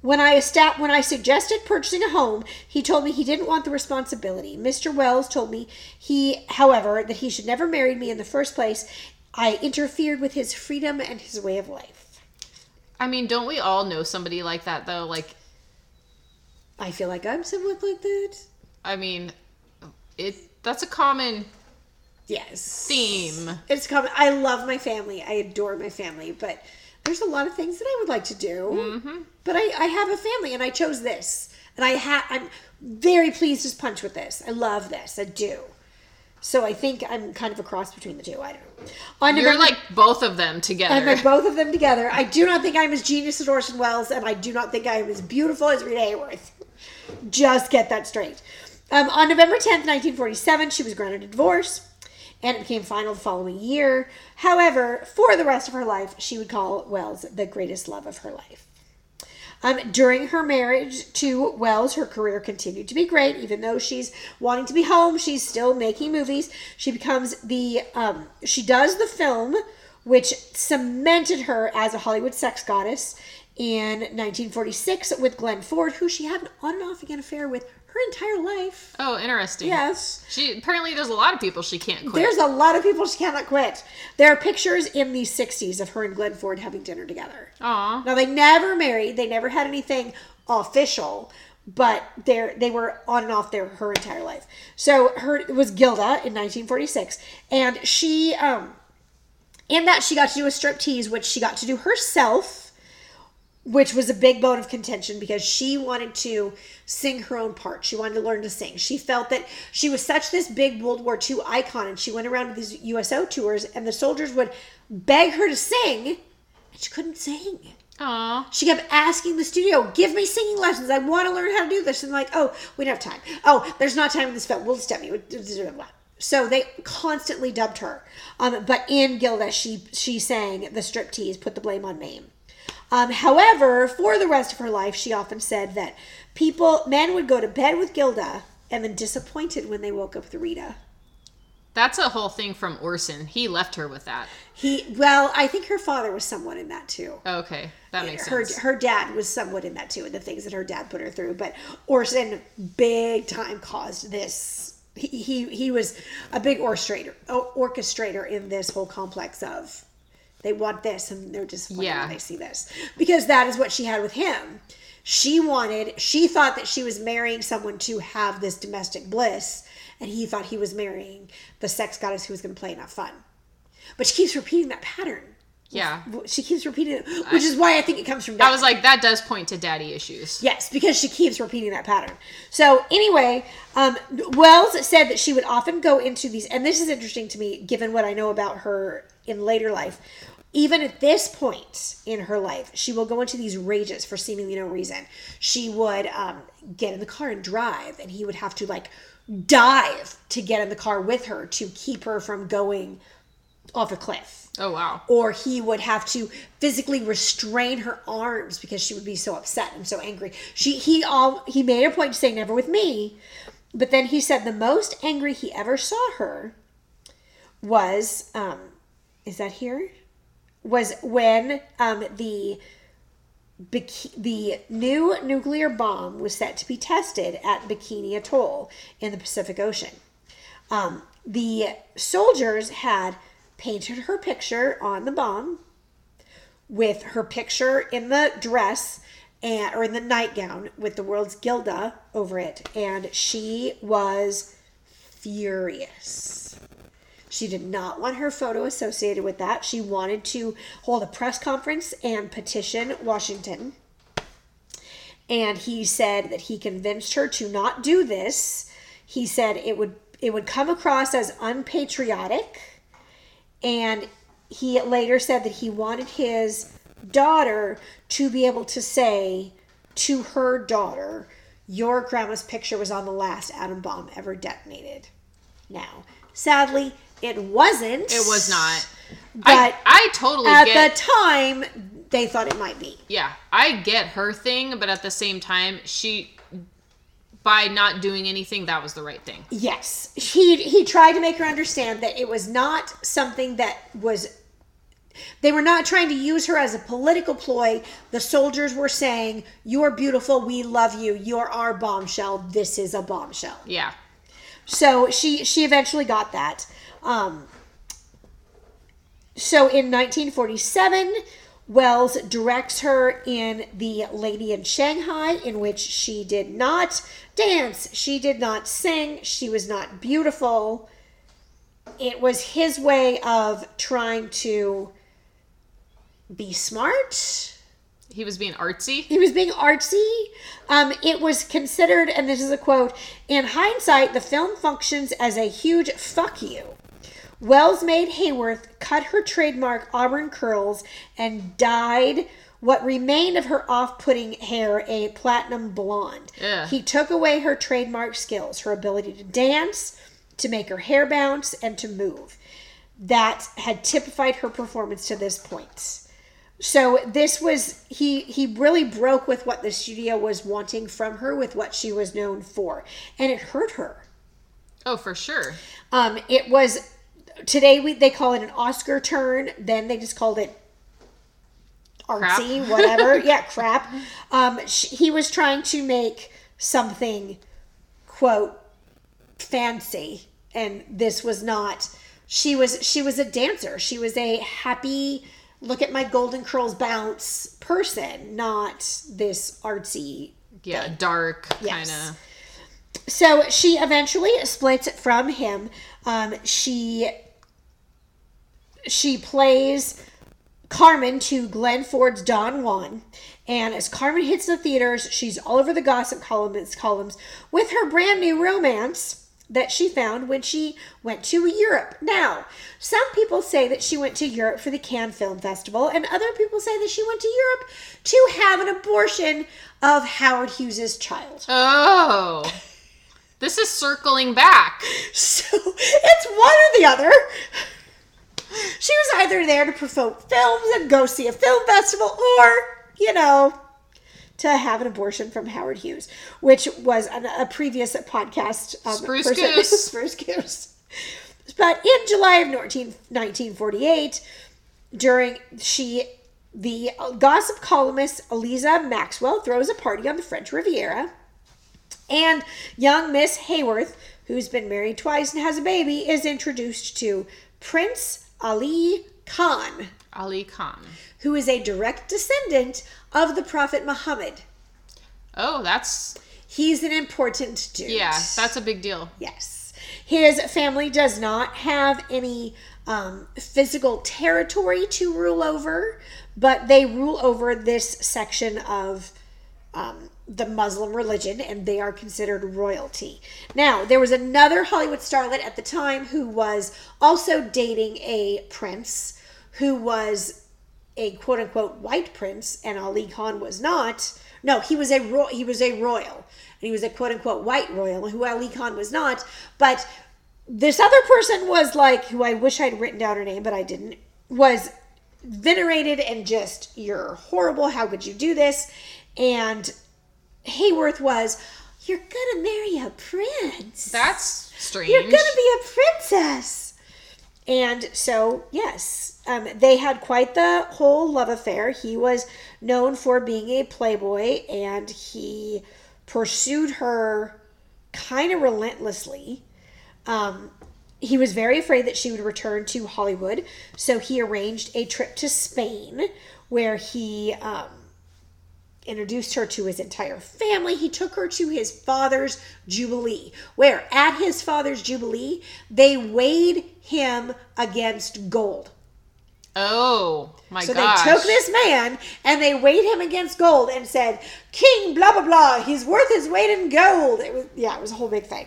When I estab- when I suggested purchasing a home, he told me he didn't want the responsibility. Mr. Welles told me he, however, that he should never marry me in the first place. I interfered with his freedom and his way of life. I mean, don't we all know somebody like that though? Like, I feel like I'm somewhat like that. I mean, it that's a common Yes. theme. It's common. I love my family. I adore my family, but there's a lot of things that I would like to do. But I, I have a family, and I chose this, and I ha- I'm very pleased as punch with this. I love this. I do. So I think I'm kind of a cross between the two. I don't know. On You're November- like both of them together. I'm like both of them together. I do not think I'm as genius as Orson Welles, and I do not think I am as beautiful as Rita Hayworth. Just get that straight. Um, on November 10th, 1947, she was granted a divorce, and it became final the following year. However, for the rest of her life, she would call Welles the greatest love of her life. Um, during her marriage to Welles, her career continued to be great. Even though she's wanting to be home, she's still making movies. She becomes the um, she does the film, which cemented her as a Hollywood sex goddess in 1946 with Glenn Ford, who she had an on and off again affair with her entire life. oh, interesting. Yes. She apparently there's a lot of people she can't quit. There's a lot of people she cannot quit. There are pictures in the 60s of her and Glenn Ford having dinner together. Aw. Now they never married. They never had anything official, but they they were on and off there her entire life. So her it was Gilda in 1946, and she um in that she got to do a strip tease, which she got to do herself, which was a big bone of contention because she wanted to sing her own part. She wanted to learn to sing. She felt that she was such this big World War II icon, and she went around to these USO tours, and the soldiers would beg her to sing, and she couldn't sing. Aw. She kept asking the studio, "Give me singing lessons. I want to learn how to do this." And like, "Oh, we don't have time. Oh, there's not time in this film. We'll just step you." So they constantly dubbed her. Um, but in Gilda, she she sang the striptease, "Put the Blame on Me." Um, however, for the rest of her life, she often said that people, men, would go to bed with Gilda and then disappointed when they woke up with Rita. That's a whole thing from Orson. He left her with that. He, well, I think her father was somewhat in that too. Okay, that makes her sense. her dad was somewhat in that too, and the things that her dad put her through. But Orson big time caused this. He he, he was a big orchestrator orchestrator in this whole complex of they want this and they're disappointed Yeah. when they see this because that is what she had with him. She wanted she thought that she was marrying someone to have this domestic bliss, and he thought he was marrying the sex goddess who was going to play enough fun. But she keeps repeating that pattern. yeah. She keeps repeating it, which is why I think it comes from. I was like, that does point to daddy issues. Yes, because she keeps repeating that pattern. So anyway, um, Welles said that she would often go into these, and this is interesting to me, given what I know about her in later life. Even at this point in her life, she will go into these rages for seemingly no reason. She would um, get in the car and drive, and he would have to like dive to get in the car with her to keep her from going off a cliff Oh wow. or he would have to physically restrain her arms because she would be so upset and so angry. She he all he made a point to say never with me, but then he said the most angry he ever saw her was um is that here? Was when um the the new nuclear bomb was set to be tested at Bikini Atoll in the Pacific Ocean. Um, the soldiers had painted her picture on the bomb with her picture in the dress and or in the nightgown with the world's Gilda over it, and she was furious. She did not want her photo associated with that. She wanted to hold a press conference and petition Washington. And he said that he convinced her to not do this. He said it would it would come across as unpatriotic and he later said that he wanted his daughter to be able to say to her daughter, Your grandma's picture was on the last atom bomb ever detonated. Now, sadly, it wasn't. It was not. But I, I totally at get. the time, they thought it might be. yeah, I get her thing, but at the same time, she, by not doing anything, that was the right thing. Yes, he he tried to make her understand that it was not something that was. They were not trying to use her as a political ploy. The soldiers were saying, "You're beautiful. We love you. You're our bombshell. This is a bombshell." Yeah. So she she eventually got that. Um, so in 1947, Welles directs her in The Lady in Shanghai, in which she did not dance, she did not sing, she was not beautiful. It was his way of trying to be smart. He was being artsy. He was being artsy. Um, it was considered, and this is a quote in hindsight, the film functions as a huge fuck you. Welles made Hayworth cut her trademark auburn curls and dyed what remained of her off putting hair a platinum blonde. Ugh. He took away her trademark skills, her ability to dance, to make her hair bounce, and to move. That had typified her performance to this point. So this was he he really broke with what the studio was wanting from her with what she was known for and it hurt her. Oh, for sure. Um it was today we they call it an Oscar turn, then they just called it artsy, Crap. whatever. yeah, crap. Um sh- he was trying to make something quote fancy and this was not she was she was a dancer. She was a happy look at my golden curls bounce person, not this artsy Yeah, dark kind of. so she eventually splits from him. Um, she she plays Carmen to Glenn Ford's Don Juan, and as Carmen hits the theaters, she's all over the gossip columns columns with her brand new romance that she found when she went to Europe. Now, some people say that she went to Europe for the Cannes Film Festival, and other people say that she went to Europe to have an abortion of Howard Hughes's child. Oh. This is circling back. So it's one or the other. She was either there to promote films and go see a film festival, or, you know, to have an abortion from Howard Hughes, which was an, a previous podcast. Um, Spruce person- Goose. Spruce Goose. But in July of 19, 1948, during she, the gossip columnist Elsa Maxwell throws a party on the French Riviera. And young Miss Hayworth, who's been married twice and has a baby, is introduced to Prince Ali Khan, Ali Khan. who is a direct descendant of the Prophet Muhammad. Oh, that's He's an important dude. yeah, that's a big deal. Yes. His family does not have any um, physical territory to rule over, but they rule over this section of um, the Muslim religion and they are considered royalty. Now, there was another Hollywood starlet at the time who was also dating a prince who was a quote unquote white prince and Ali Khan was not. No, he was a ro- he was a royal and he was a quote unquote white royal who Ali Khan was not. But this other person was like who I wish I'd written down her name, but I didn't. Was venerated and just you're horrible. How could you do this? And Hayworth was you're gonna marry a prince. That's strange. You're gonna be a princess. And so, yes, um, they had quite the whole love affair. He was known for being a playboy and he pursued her kind of relentlessly. Um, he was very afraid that she would return to Hollywood, so he arranged a trip to Spain where he um, introduced her to his entire family. He took her to his father's jubilee, where at his father's jubilee, they weighed him against gold. oh my So gosh. they took this man and they weighed him against gold and said, King blah blah blah, he's worth his weight in gold. It was yeah, it was a whole big thing.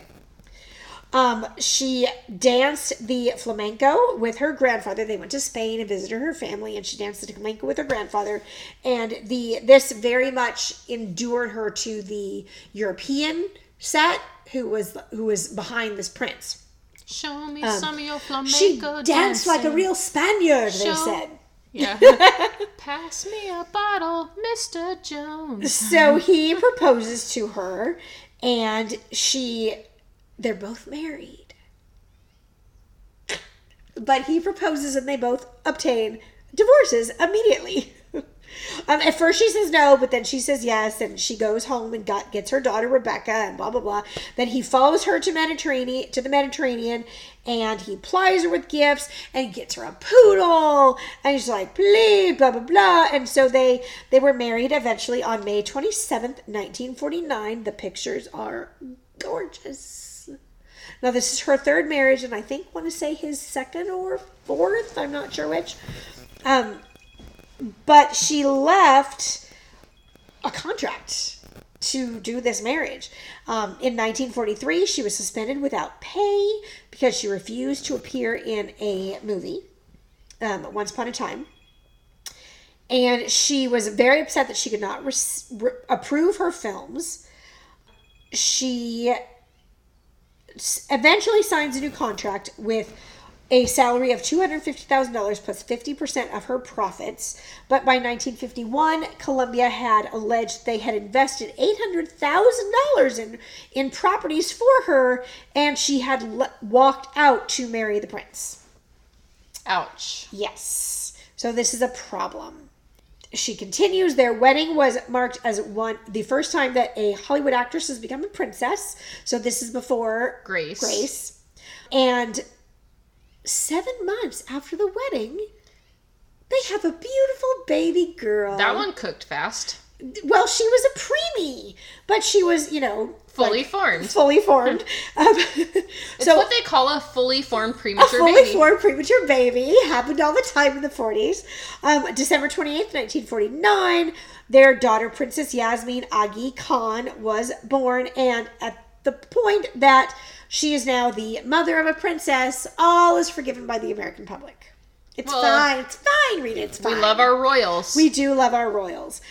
Um, she danced the flamenco with her grandfather. They went to Spain and visited her family, and she danced the flamenco with her grandfather. And the this very much endured her to the European set, who was who was behind this prince. Show me some of your flamenco Um, She danced like a real Spaniard. They said. Yeah. Pass me a bottle, Mr. Jones. So he proposes to her, and she, they're both married. But he proposes, and they both obtain divorces immediately. Um, at first she says no, but then she says yes, and she goes home and got, gets her daughter Rebecca, and blah blah blah. Then he follows her to Mediterranean to the Mediterranean, and he plies her with gifts and gets her a poodle, and he's like, please, blah blah blah. And so they they were married eventually on May twenty seventh, nineteen forty nine. The pictures are gorgeous. Now this is her third marriage, and I think want to say his second or fourth. I'm not sure which. Um, but she left a contract to do this marriage. Um, in 1943, she was suspended without pay because she refused to appear in a movie, um, Once Upon a Time. And she was very upset that she could not res- re- approve her films. She eventually signs a new contract with a salary of $250,000 plus 50% of her profits. But by 1951, Columbia had alleged they had invested $800,000 in, in properties for her, and she had le- walked out to marry the prince. Ouch. Yes. So this is a problem. She continues. Their wedding was marked as one the first time that a Hollywood actress has become a princess. So this is before Grace. Grace. And seven months after the wedding, they have a beautiful baby girl. That one cooked fast. Well, she was a preemie, but she was, you know, Fully like, formed. fully formed. um, It's so what they call a fully formed premature a fully baby. formed premature baby happened all the time in the 40s. Um, December 28th, 1949, their daughter, Princess Yasmin Aga Khan, was born. And at the point that she is now the mother of a princess, all is forgiven by the American public. It's Well, fine. It's fine, Rita. It's fine. we love our royals. We do love our royals.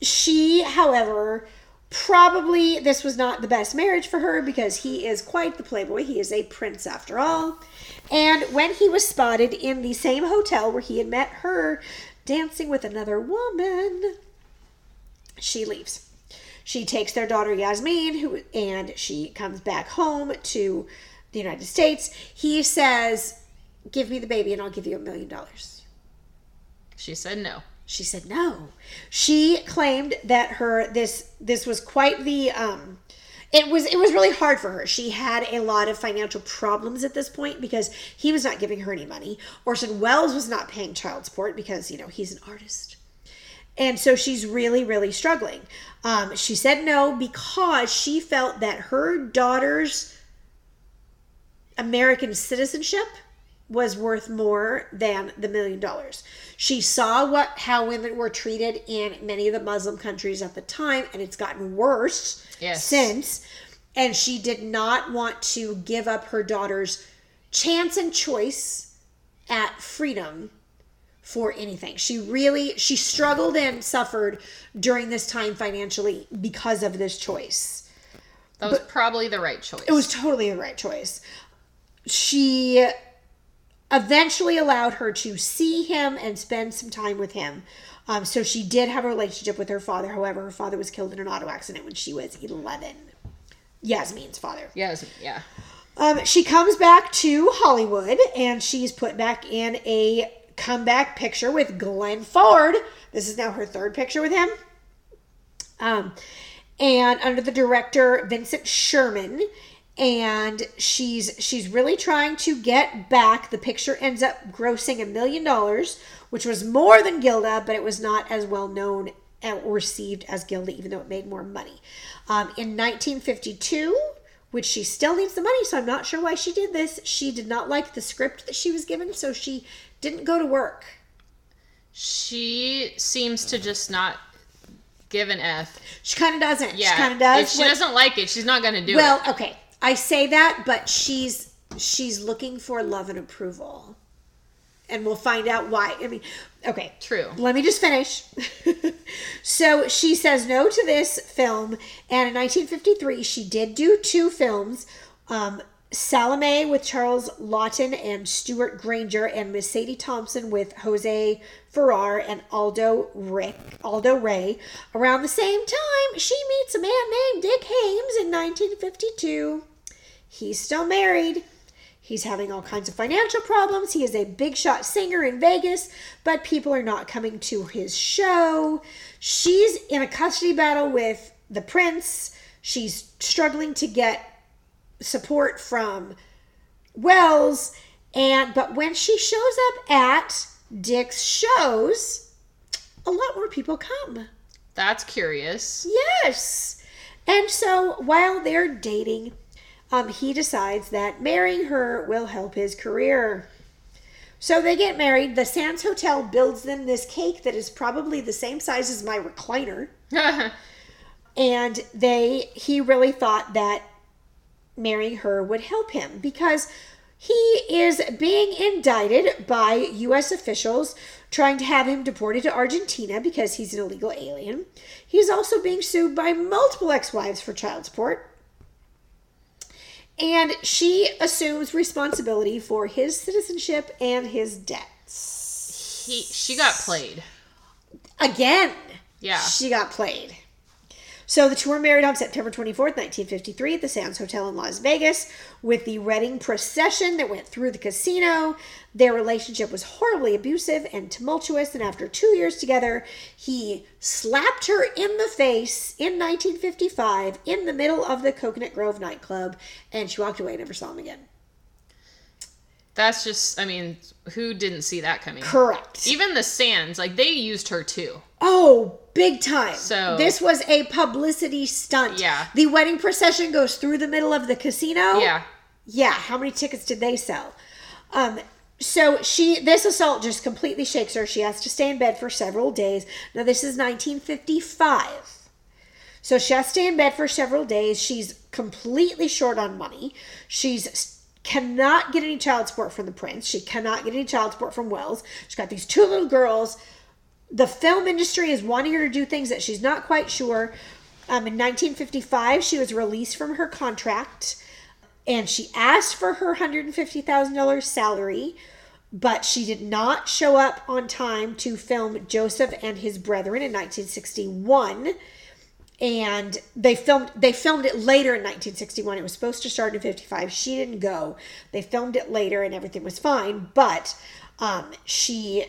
She, however, probably this was not the best marriage for her because he is quite the playboy. He is a prince after all. And when he was spotted in the same hotel where he had met her dancing with another woman, she leaves. She takes their daughter Yasmin, who and she comes back home to the United States. He says, "Give me the baby, and I'll give you a million dollars." she said no. She said no. She claimed that her this this was quite the um it was it was really hard for her. She had a lot of financial problems at this point because he was not giving her any money. Orson Welles was not paying child support because, you know, he's an artist. And so she's really, really struggling. Um, she said no because she felt that her daughter's American citizenship was worth more than the million dollars. She saw what how women were treated in many of the Muslim countries at the time, and it's gotten worse Yes. since. And she did not want to give up her daughter's chance and choice at freedom for anything. She really she struggled and suffered during this time financially because of this choice. That was probably the right choice. It was totally the right choice. She eventually allowed her to see him and spend some time with him. Um, so she did have a relationship with her father. However, her father was killed in an auto accident when she was 11. Yasmin's father. Yes, yeah. Um, she comes back to Hollywood and she's put back in a comeback picture with Glenn Ford. This is now her third picture with him. Um, and under the director Vincent Sherman. And she's she's really trying to get back. The picture ends up grossing a million dollars, which was more than Gilda, but it was not as well known and received as Gilda, even though it made more money. Um, in 1952, which she still needs the money, so I'm not sure why she did this. She did not like the script that she was given, so she didn't go to work. She seems to just not give an F. She kind of doesn't. Yeah. She kind of does. If she what- doesn't like it, she's not going to do Well, it. Well, okay. I say that, but she's she's looking for love and approval. And we'll find out why. I mean, okay. True. Let me just finish. so she says no to this film, and in 1953 she did do two films. Um, Salome with Charles Laughton and Stewart Granger, and Miss Sadie Thompson with Jose Ferrer and Aldo Rick Aldo Ray. Around the same time, she meets a man named Dick Haymes in 1952. He's still married. He's having all kinds of financial problems. He is a big shot singer in Vegas, but people are not coming to his show. She's in a custody battle with the prince. She's struggling to get support from Welles and but when she shows up at Dick's shows, a lot more people come. That's curious. Yes. And so while they're dating, um, he decides that marrying her will help his career. So they get married. The Sands Hotel builds them this cake that is probably the same size as my recliner. and they he really thought that marrying her would help him because he is being indicted by US officials trying to have him deported to Argentina because he's an illegal alien. He's also being sued by multiple ex-wives for child support. And she assumes responsibility for his citizenship and his debts. he she got played. Again. Yeah. She got played. So the two were married on September 24th, 1953, at the Sands Hotel in Las Vegas with the wedding procession that went through the casino. Their relationship was horribly abusive and tumultuous, and after two years together, he slapped her in the face in 1955 in the middle of the Coconut Grove nightclub, and she walked away and never saw him again. That's just I mean, who didn't see that coming? Correct. Even the Sands, like they used her too. Oh, big time. So- this was a publicity stunt. Yeah. The wedding procession goes through the middle of the casino. Yeah. Yeah. How many tickets did they sell? Um, so she this assault just completely shakes her. She has to stay in bed for several days. Now this is 1955. So she has to stay in bed for several days. She's completely short on money. She's cannot get any child support from the prince. She cannot get any child support from Welles. She's got these two little girls. The film industry is wanting her to do things that she's not quite sure. Um, in 1955, she was released from her contract and she asked for her $150,000 salary, but she did not show up on time to film Joseph and His Brethren in 1961 and they filmed they filmed it later in 1961 it was supposed to start in 55 she didn't go. They filmed it later and everything was fine but um, she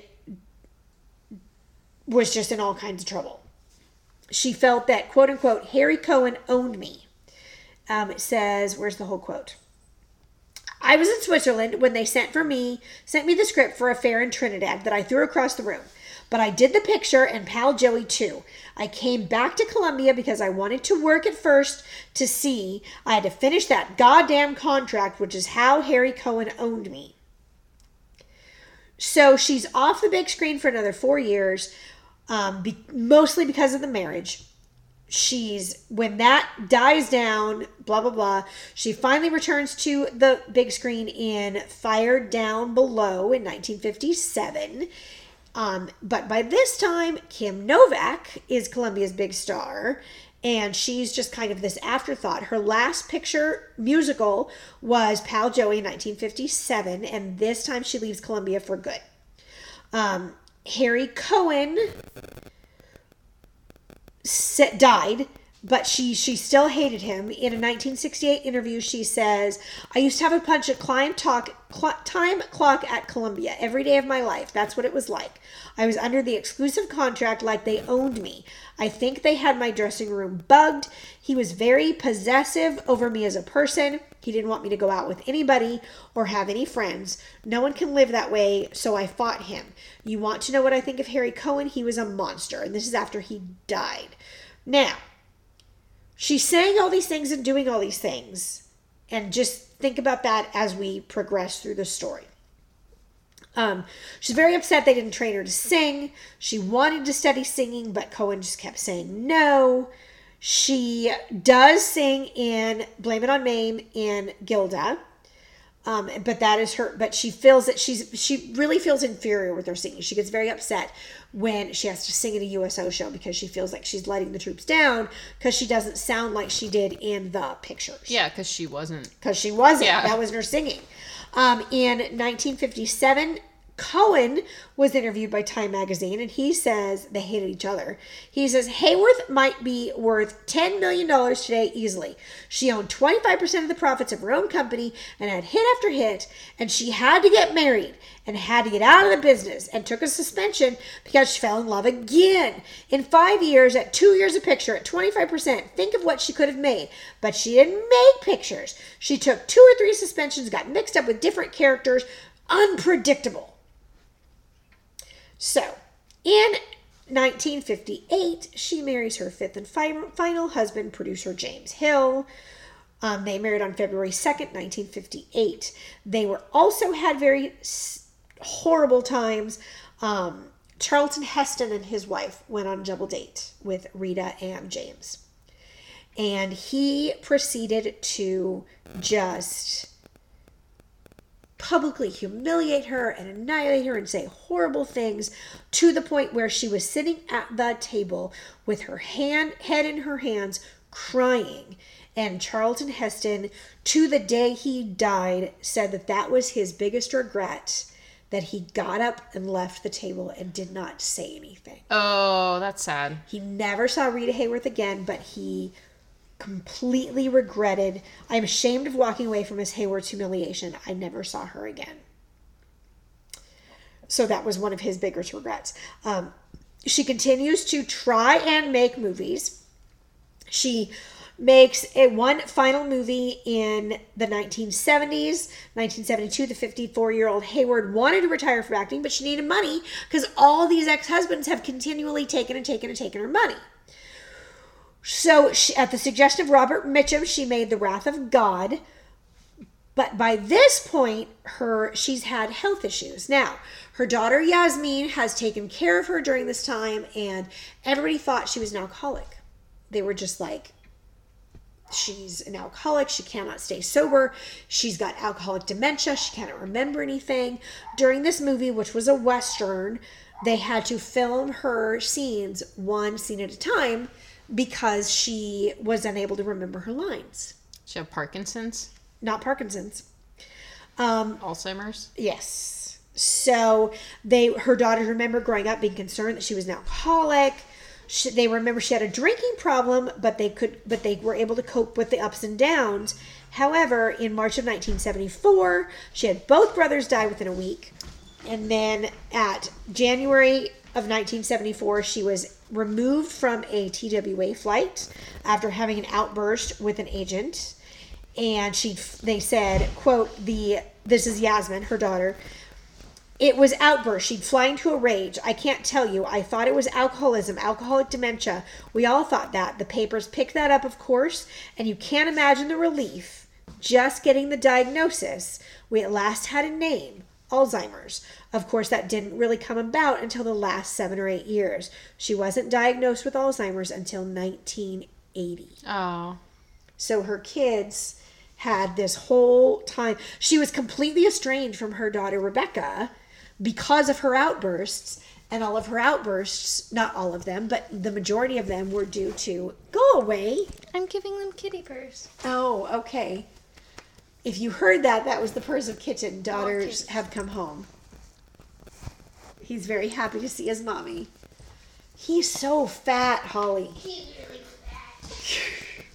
was just in all kinds of trouble she felt that quote unquote harry cohen owned me um, it says where's the whole quote I was in Switzerland when they sent for me, sent me the script for Affair in Trinidad that I threw across the room. But I did the picture and pal Joey too. I came back to Columbia because I wanted to work at first to see. I had to finish that goddamn contract, which is how Harry Cohen owned me. So she's off the big screen for another four years, um, be- mostly because of the marriage. She's when that dies down blah blah blah she finally returns to the big screen in fire down below in 1957 um, but by this time kim novak is columbia's big star and she's just kind of this afterthought. Her last picture musical was pal joey in 1957 and this time she leaves columbia for good. Um, harry cohen died, but she she still hated him. In a 1968 interview, she says, "I used to have a punch at climb talk cl- time clock at Columbia every day of my life. That's what it was like. I was under the exclusive contract, like they owned me. I think they had my dressing room bugged. He was very possessive over me as a person." He didn't want me to go out with anybody or have any friends. No one can live that way, so I fought him. You want to know what I think of Harry Cohen? He was a monster, and this is after he died. Now, she's saying all these things and doing all these things, and just think about that as we progress through the story. Um, she's very upset they didn't train her to sing. She wanted to study singing, but Cohen just kept saying no. She does sing in Blame It on Mame in Gilda. Um, but that is her but she feels that she's she really feels inferior with her singing. She gets very upset when she has to sing at a USO show because she feels like she's letting the troops down because she doesn't sound like she did in the pictures. Yeah, because she wasn't. Because she wasn't. Yeah. That wasn't her singing. Um, in 1957, Cohen was interviewed by Time Magazine, and he says they hated each other. He says Hayworth might be worth $10 million today easily. She owned 25% of the profits of her own company and had hit after hit, and she had to get married and had to get out of the business and took a suspension because she fell in love again. In five years, at two years a picture, at 25%, think of what she could have made. But she didn't make pictures. She took two or three suspensions, got mixed up with different characters, unpredictable. So, in 1958, she marries her fifth and fi- final husband, producer James Hill. Um, they married on February 2nd, 1958. They were also had very horrible times. Um, Charlton Heston and his wife went on a double date with Rita and James. And he proceeded to just publicly humiliate her and annihilate her and say horrible things to the point where she was sitting at the table with her hand head in her hands crying and Charlton Heston to the day he died said that that was his biggest regret that he got up and left the table and did not say anything. Oh, that's sad. He never saw Rita Hayworth again, but he completely regretted. I'm ashamed of walking away from Miss Hayworth's humiliation. I never saw her again. So that was one of his biggest regrets. Um, she continues to try and make movies. She makes a one final movie in the 1970s 1972 the 54 year old hayworth wanted to retire from acting but she needed money because all these ex-husbands have continually taken and taken and taken her money so, she, at the suggestion of Robert Mitchum, she made The Wrath of God. But by this point, her she's had health issues. Now, her daughter Yasmin has taken care of her during this time, and everybody thought she was an alcoholic. They were just like, she's an alcoholic. She cannot stay sober. She's got alcoholic dementia. She cannot remember anything. During this movie, which was a Western, they had to film her scenes one scene at a time because she was unable to remember her lines. She have Parkinson's, Not Parkinson's. Um, Alzheimer's. yes. So they, her daughters remember growing up being concerned that she was an alcoholic. She, they remember she had a drinking problem, but they could, but they were able to cope with the ups and downs. However, in March of 1974, she had both brothers die within a week, and then at January of 1974, she was removed from a TWA flight after having an outburst with an agent. And she, they said, "quote the This is Yasmin, her daughter. It was outburst. She'd fly into a rage. I can't tell you. I thought it was alcoholism, alcoholic dementia. We all thought that. The papers picked that up, of course, and you can't imagine the relief just getting the diagnosis. We at last had a name." Alzheimer's. Of course, that didn't really come about until the last seven or eight years. She wasn't diagnosed with Alzheimer's until 1980. Oh, So her kids had this whole time. She was completely estranged from her daughter Rebecca because of her outbursts. And all of her outbursts, not all of them, but the majority of them were due to go away. I'm giving them kitty purrs. Oh, okay. If you heard that, that was the purrs of kitten. Daughters kitties. have come home. He's very happy to see his mommy. He's so fat, Holly. He's really fat.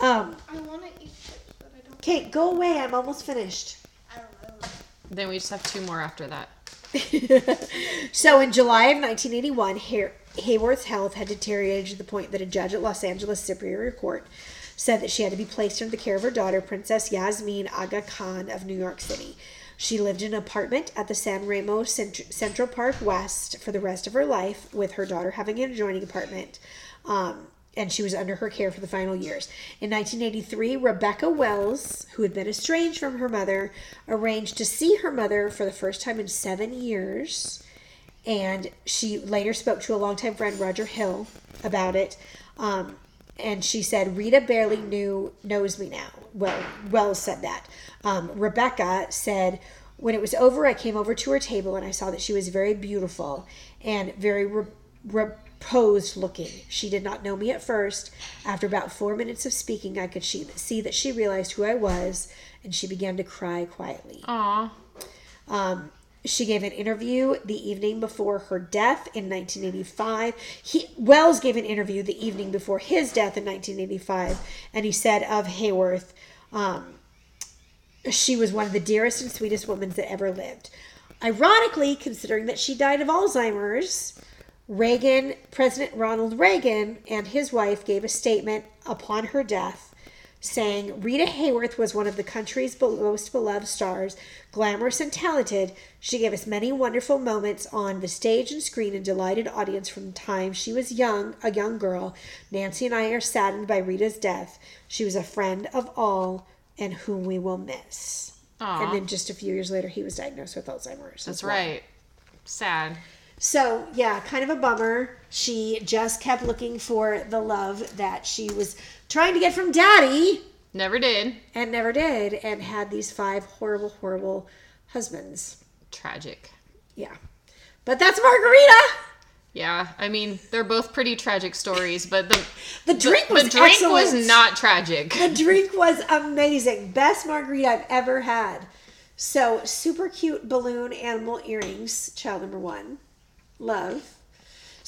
Um, I want to eat chips, but I don't. okay, go away. I'm almost finished. I don't know. then we just have two more after that. so in July of 1981, Hay- Hayworth's health had deteriorated to the point that a judge at Los Angeles Superior Court said that she had to be placed under the care of her daughter, Princess Yasmin Aga Khan of New York City. She lived in an apartment at the San Remo Cent- Central Park West for the rest of her life, with her daughter having an adjoining apartment. Um, and she was under her care for the final years. In 1983, Rebecca Welles, who had been estranged from her mother, arranged to see her mother for the first time in seven years. And she later spoke to a longtime friend, Roger Hill, about it. Um, and she said Rita barely knew knows me now. Well, Welles said that. Um, Rebecca said when it was over, I came over to her table and I saw that she was very beautiful and very re- reposed looking. She did not know me at first. After about four minutes of speaking, I could she- see that she realized who I was, and she began to cry quietly. Aw. Um, she gave an interview the evening before her death in 1985. He Welles gave an interview the evening before his death in 1985, and he said of Hayworth, um, she was one of the dearest and sweetest women that ever lived. Ironically, considering that she died of Alzheimer's, Reagan, President Ronald Reagan, and his wife gave a statement upon her death saying Rita Hayworth was one of the country's most beloved stars, glamorous and talented. She gave us many wonderful moments on the stage and screen and delighted audience from the time she was young, a young girl. Nancy and I are saddened by Rita's death. She was a friend of all and whom we will miss. Aw. And then just a few years later, he was diagnosed with Alzheimer's. That's well. right. Sad. So, yeah, kind of a bummer. She just kept looking for the love that she was trying to get from daddy Never did. and never did, and had these five horrible, horrible husbands. Tragic. Yeah. But that's Margarita. Yeah, I mean, they're both pretty tragic stories, but the The drink the was drink excellent. was not tragic. The drink was amazing. Best margarita I've ever had. So, super cute balloon animal earrings, child number one. Love.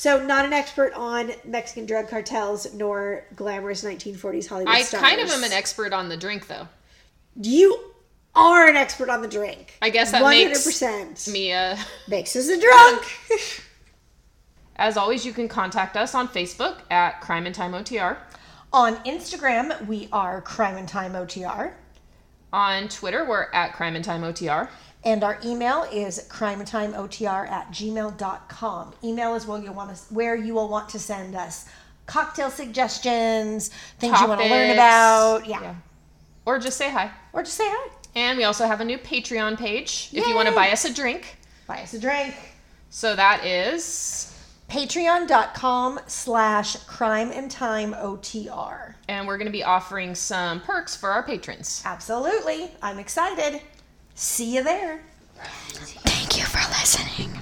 So, not an expert on Mexican drug cartels nor glamorous 1940s Hollywood I stars. kind of am an expert on the drink, though. You are an expert on the drink. I guess that 100% makes me uh makes us a drunk. As always, you can contact us on Facebook at Crime and Time OTR. On Instagram, we are Crime and Time OTR. On Twitter, we're at Crime and Time OTR. And our email is crimeandtimeotr at gmail.com. Email is where you want to, where you will want to send us cocktail suggestions, things you want to learn about. Yeah. Yeah. Or just say hi. Or just say hi. And we also have a new Patreon page if you want to buy us a drink. Buy us a drink. So that is, Patreon.com slash crime and time OTR. and we're going to be offering some perks for our patrons. Absolutely. I'm excited. See you there. Thank you for listening.